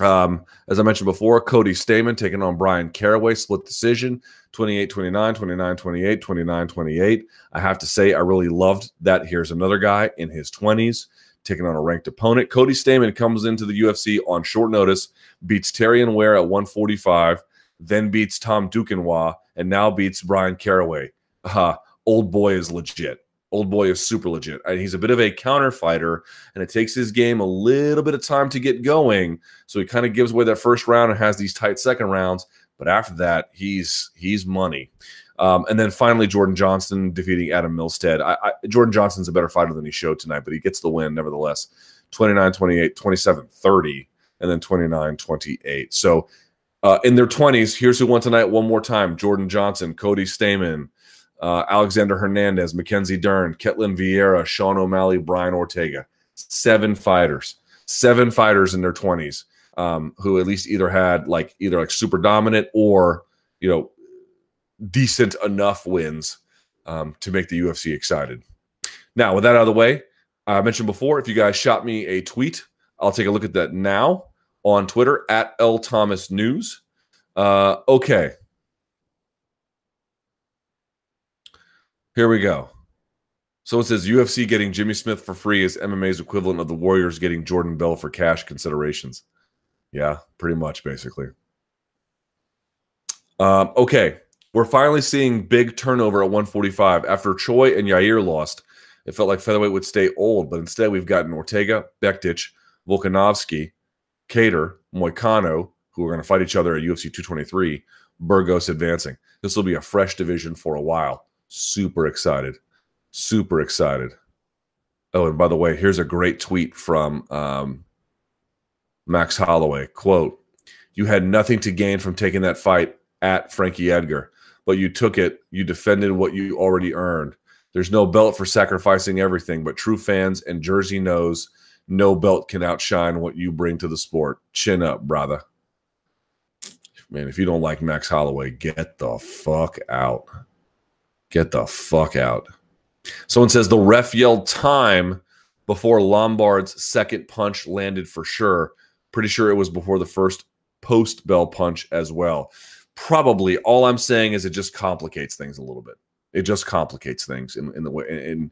Speaker 1: Um, as I mentioned before, Cody Stamann taking on Bryan Caraway, split decision 28 29, 29 28, 29 28. I have to say, I really loved that. Here's another guy in his 20s taking on a ranked opponent. Cody Stamann comes into the UFC on short notice, beats Terrion Ware at 145, then beats Tom Duquesnoy, and now beats Bryan Caraway. Uh, old boy is legit. Old boy is super legit. And he's a bit of a counter fighter, and it takes his game a little bit of time to get going. So he kind of gives away that first round and has these tight second rounds. But after that, he's he's money. Um, and then finally, Jordan Johnson defeating Adam Milstead. I, I, Jordan Johnson's a better fighter than he showed tonight, but he gets the win nevertheless 29 28, 27 30, and then 29 28. So uh, in their 20s, here's who won tonight one more time Jordan Johnson, Cody Stamann, uh, Alexander Hernandez, Mackenzie Dern, Ketlen Vieira, Sean O'Malley, Brian Ortega. Seven fighters, seven fighters in their 20s um, who at least either had like either like super dominant or, you know, decent enough wins um, to make the UFC excited. Now, with that out of the way, I mentioned before, if you guys shot me a tweet, I'll take a look at that now on Twitter at L Thomas News. Uh, okay. Here we go. So it says UFC getting Jimmy Smith for free is MMA's equivalent of the Warriors getting Jordan Bell for cash considerations. Yeah, pretty much, basically. Um, okay, we're finally seeing big turnover at 145. After Choi and Yair lost, it felt like featherweight would stay old, but instead we've gotten Ortega, Bektic, Volkanovski, Kattar, Moicano, who are going to fight each other at UFC 223, Burgos advancing. This will be a fresh division for a while. Super excited. Super excited. Oh, and by the way, here's a great tweet from um, Max Holloway. Quote, you had nothing to gain from taking that fight at Frankie Edgar, but you took it. You defended what you already earned. There's no belt for sacrificing everything, but true fans and Jersey knows no belt can outshine what you bring to the sport. Chin up, brother. Man, if you don't like Max Holloway, get the fuck out. Get the fuck out. Someone says the ref yelled time before Lombard's second punch landed for sure. Pretty sure it was before the first post bell punch as well. Probably. All I'm saying is it just complicates things a little bit. It just complicates things in, in the way. And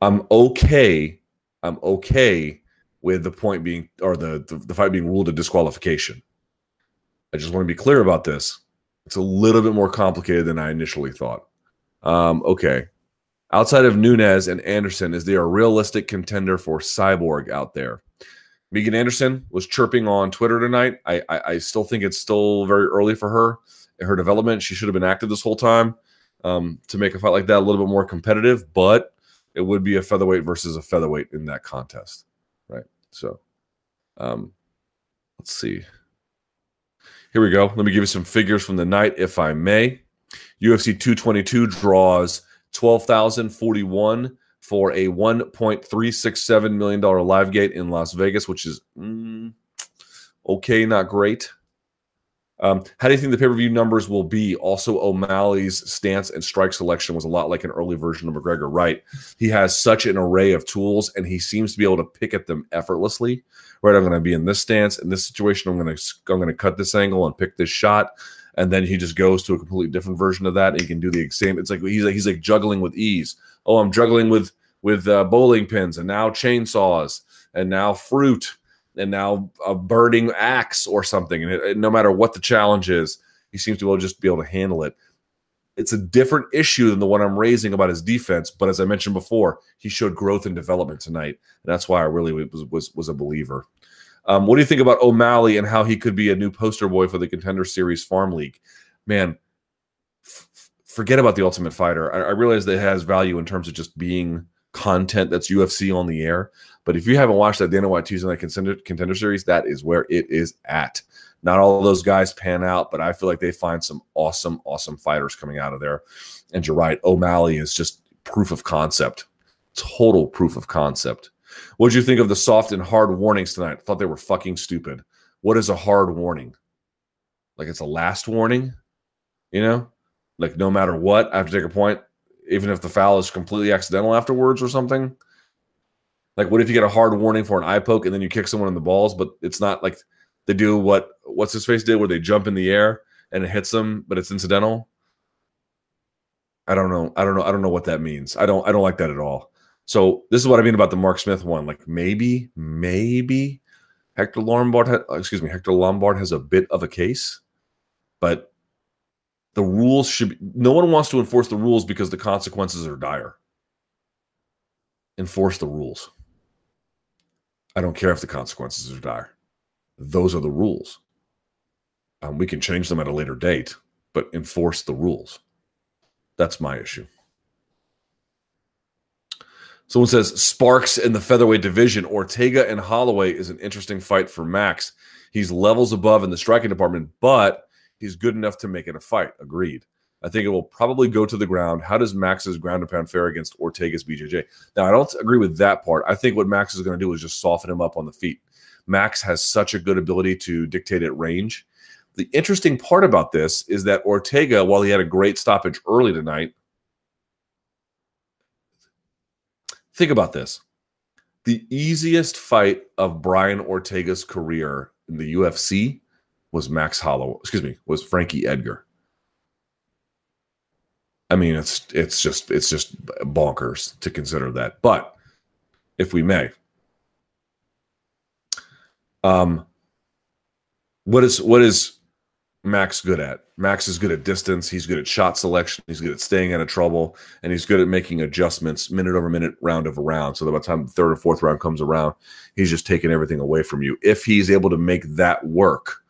Speaker 1: I'm okay. I'm okay with the point being or the, the, the fight being ruled a disqualification. I just want to be clear about this. It's a little bit more complicated than I initially thought. Um, okay. Outside of Nunes and Anderson, is there a realistic contender for Cyborg out there? Megan Anderson was chirping on Twitter tonight. I, I, I still think it's still very early for her in her development. She should have been active this whole time um, to make a fight like that a little bit more competitive, but it would be a featherweight versus a featherweight in that contest, right? So, um, let's see. Here we go. Let me give you some figures from the night, if I may. UFC 222 draws 12,041 for a $1.367 million live gate in Las Vegas, which is mm, okay, not great. Um, how do you think the pay per view numbers will be? Also, O'Malley's stance and strike selection was a lot like an early version of McGregor, right? He has such an array of tools and he seems to be able to pick at them effortlessly. Right, I'm going to be in this stance, in this situation, I'm going to I'm going to cut this angle and pick this shot, and then he just goes to a completely different version of that. He can do the same. It's like he's like he's like juggling with ease. Oh, I'm juggling with with uh, bowling pins and now chainsaws and now fruit and now a burning axe or something. And it, no matter what the challenge is, he seems to be able to just be able to handle it. It's a different issue than the one I'm raising about his defense. But as I mentioned before, he showed growth and development tonight. And that's why I really was was, was a believer. Um, what do you think about O'Malley and how he could be a new poster boy for the Contender Series Farm League? Man, f- forget about the Ultimate Fighter. I, I realize that it has value in terms of just being content that's UFC on the air. But if you haven't watched that Dana White Tuesday Night Contender, Contender Series, that is where it is at. Not all those guys pan out, but I feel like they find some awesome, awesome fighters coming out of there. And you're right, O'Malley is just proof of concept, total proof of concept. What did you think of the soft and hard warnings tonight? I thought they were fucking stupid. What is a hard warning? Like it's a last warning, you know? Like no matter what, I have to take a point even if the foul is completely accidental afterwards or something? Like, what if you get a hard warning for an eye poke and then you kick someone in the balls, but it's not like they do what what's his face did, where they jump in the air and it hits them, but it's incidental. I don't know. I don't know. I don't know what that means. I don't. I don't like that at all. So this is what I mean about the Mark Smith one. Like maybe, maybe Hector Lombard. Ha- excuse me, Hector Lombard has a bit of a case, but the rules should be, no one wants to enforce the rules because the consequences are dire. Enforce the rules. I don't care if the consequences are dire. Those are the rules. Um, we can change them at a later date, but enforce the rules. That's my issue. Someone says Sparks in the featherweight division. Ortega and Holloway is an interesting fight for Max. He's levels above in the striking department, but he's good enough to make it a fight. Agreed. I think it will probably go to the ground. How does Max's ground and pound fare against Ortega's BJJ? Now, I don't agree with that part. I think what Max is going to do is just soften him up on the feet. Max has such a good ability to dictate at range. The interesting part about this is that Ortega, while he had a great stoppage early tonight, think about this. The easiest fight of Brian Ortega's career in the UFC was Max Holloway. Excuse me, was Frankie Edgar. I mean, it's it's just it's just bonkers to consider that. But if we may, um, what is what is Max good at? Max is good at distance. He's good at shot selection. He's good at staying out of trouble, and he's good at making adjustments minute over minute, round over round. So that by the time the third or fourth round comes around, he's just taking everything away from you. If he's able to make that work,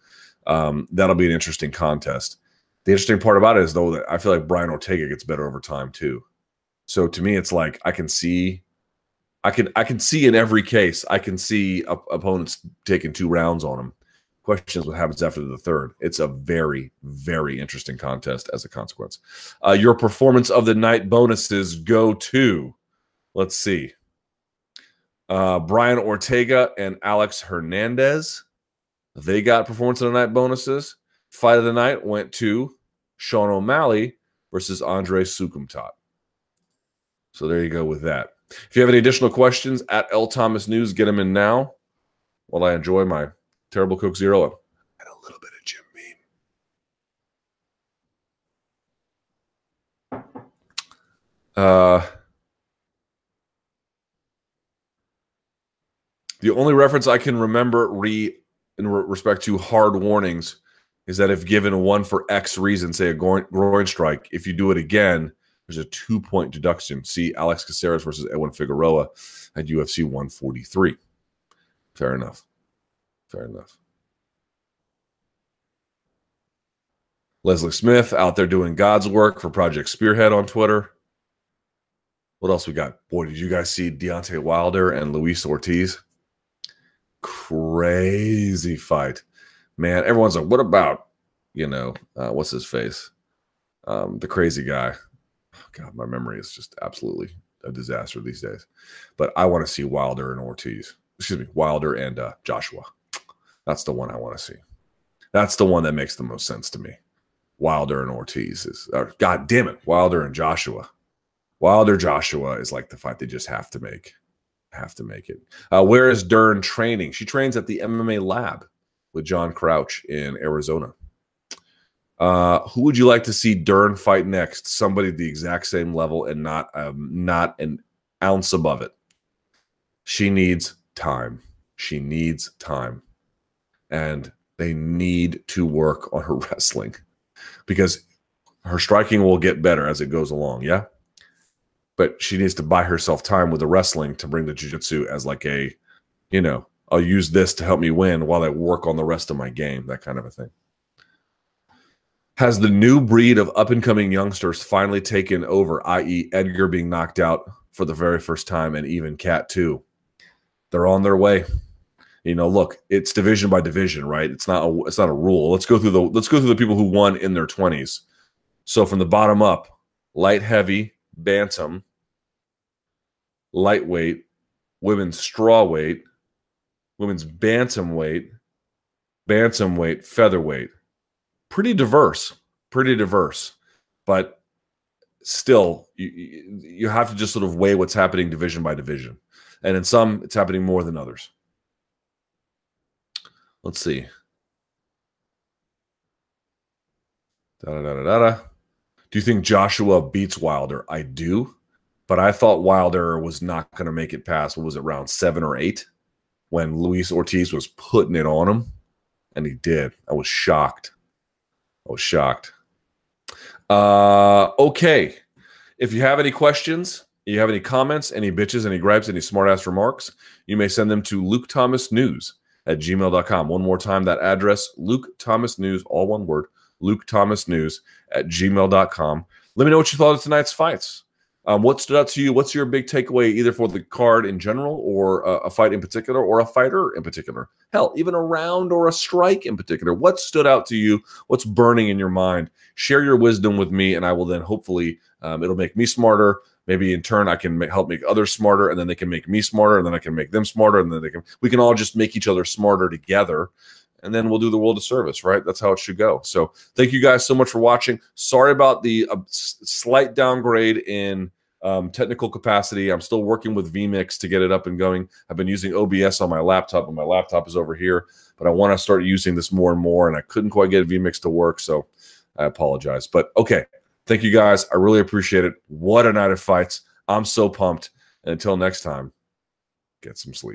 Speaker 1: um, that'll be an interesting contest. The interesting part about it is though that I feel like Brian Ortega gets better over time too. So to me, it's like I can see, I can I can see in every case I can see op- opponents taking two rounds on him Questions what happens after the third. It's a very, very interesting contest as a consequence. Uh, your performance of the night bonuses go to, let's see, uh, Brian Ortega and Alex Hernandez. They got performance of the night bonuses. Fight of the night went to Sean O'Malley versus Andre Soukhamthath. So there you go with that. If you have any additional questions at L Thomas News, get them in now while I enjoy my terrible Coke Zero and a little bit of Jim Beam. Uh, the only reference I can remember re in re- respect to hard warnings is that if given one for X reason, say a groin, strike, if you do it again, there's a two point deduction. See Alex Caceres versus Edwin Figueroa at UFC 143. Fair enough. Fair enough. Leslie Smith out there doing God's work for Project Spearhead on Twitter. What else we got? Boy, did you guys see Deontay Wilder and Luis Ortiz? Crazy fight. Man, everyone's like, what about, you know, uh, what's his face? Um, the crazy guy. God, my memory is just absolutely a disaster these days. But I want to see Wilder and Ortiz. Excuse me, Wilder and uh, Joshua. That's the one I want to see. That's the one that makes the most sense to me. Wilder and Ortiz is, or, God damn it, Wilder and Joshua. Wilder Joshua is like the fight they just have to make. Have to make it. Uh, where is Dern training? She trains at the MMA lab with John Crouch in Arizona. Uh, who would you like to see Dern fight next? Somebody at the exact same level and not um, not an ounce above it. She needs time. She needs time, and they need to work on her wrestling because her striking will get better as it goes along. Yeah, but she needs to buy herself time with the wrestling to bring the jiu-jitsu as like a, you know, I'll use this to help me win while I work on the rest of my game, that kind of a thing. Has the new breed of up and coming youngsters finally taken over, i.e., Edgar being knocked out for the very first time and even Cat too? They're on their way. You know, look, it's division by division, right? It's not a it's not a rule. Let's go through the let's go through the people who won in their 20s. So from the bottom up, light heavy, bantam, lightweight, women's strawweight, women's bantamweight, bantamweight, featherweight. Pretty diverse, pretty diverse, but still, you, you have to just sort of weigh what's happening division by division. And in some, it's happening more than others. Let's see. Da da da da da. Do you think Joshua beats Wilder? I do, but I thought Wilder was not going to make it past what was it, round seven or eight, when Luis Ortiz was putting it on him, and he did. I was shocked. I was shocked. Uh, okay. If you have any questions, you have any comments, any bitches, any gripes, any smartass remarks, you may send them to Luke Thomas News at gmail.com. One more time, that address, Luke Thomas News, all one word, Luke Thomas News at gmail.com. Let me know what you thought of tonight's fights. Um, what stood out to you? What's your big takeaway, either for the card in general, or a, a, fight in particular, or a fighter in particular? Hell, even a round or a strike in particular. What stood out to you? What's burning in your mind? Share your wisdom with me, and I will then hopefully um, it'll make me smarter. Maybe in turn, I can make, help make others smarter, and then they can make me smarter, and then I can make them smarter, and then they can we can all just make each other smarter together and then we'll do the world a service, right? That's how it should go. So thank you guys so much for watching. Sorry about the uh, slight downgrade in um, technical capacity. I'm still working with vMix to get it up and going. I've been using OBS on my laptop, and my laptop is over here, but I want to start using this more and more, and I couldn't quite get vMix to work, so I apologize. But okay, thank you guys. I really appreciate it. What a night of fights. I'm so pumped. And until next time, get some sleep.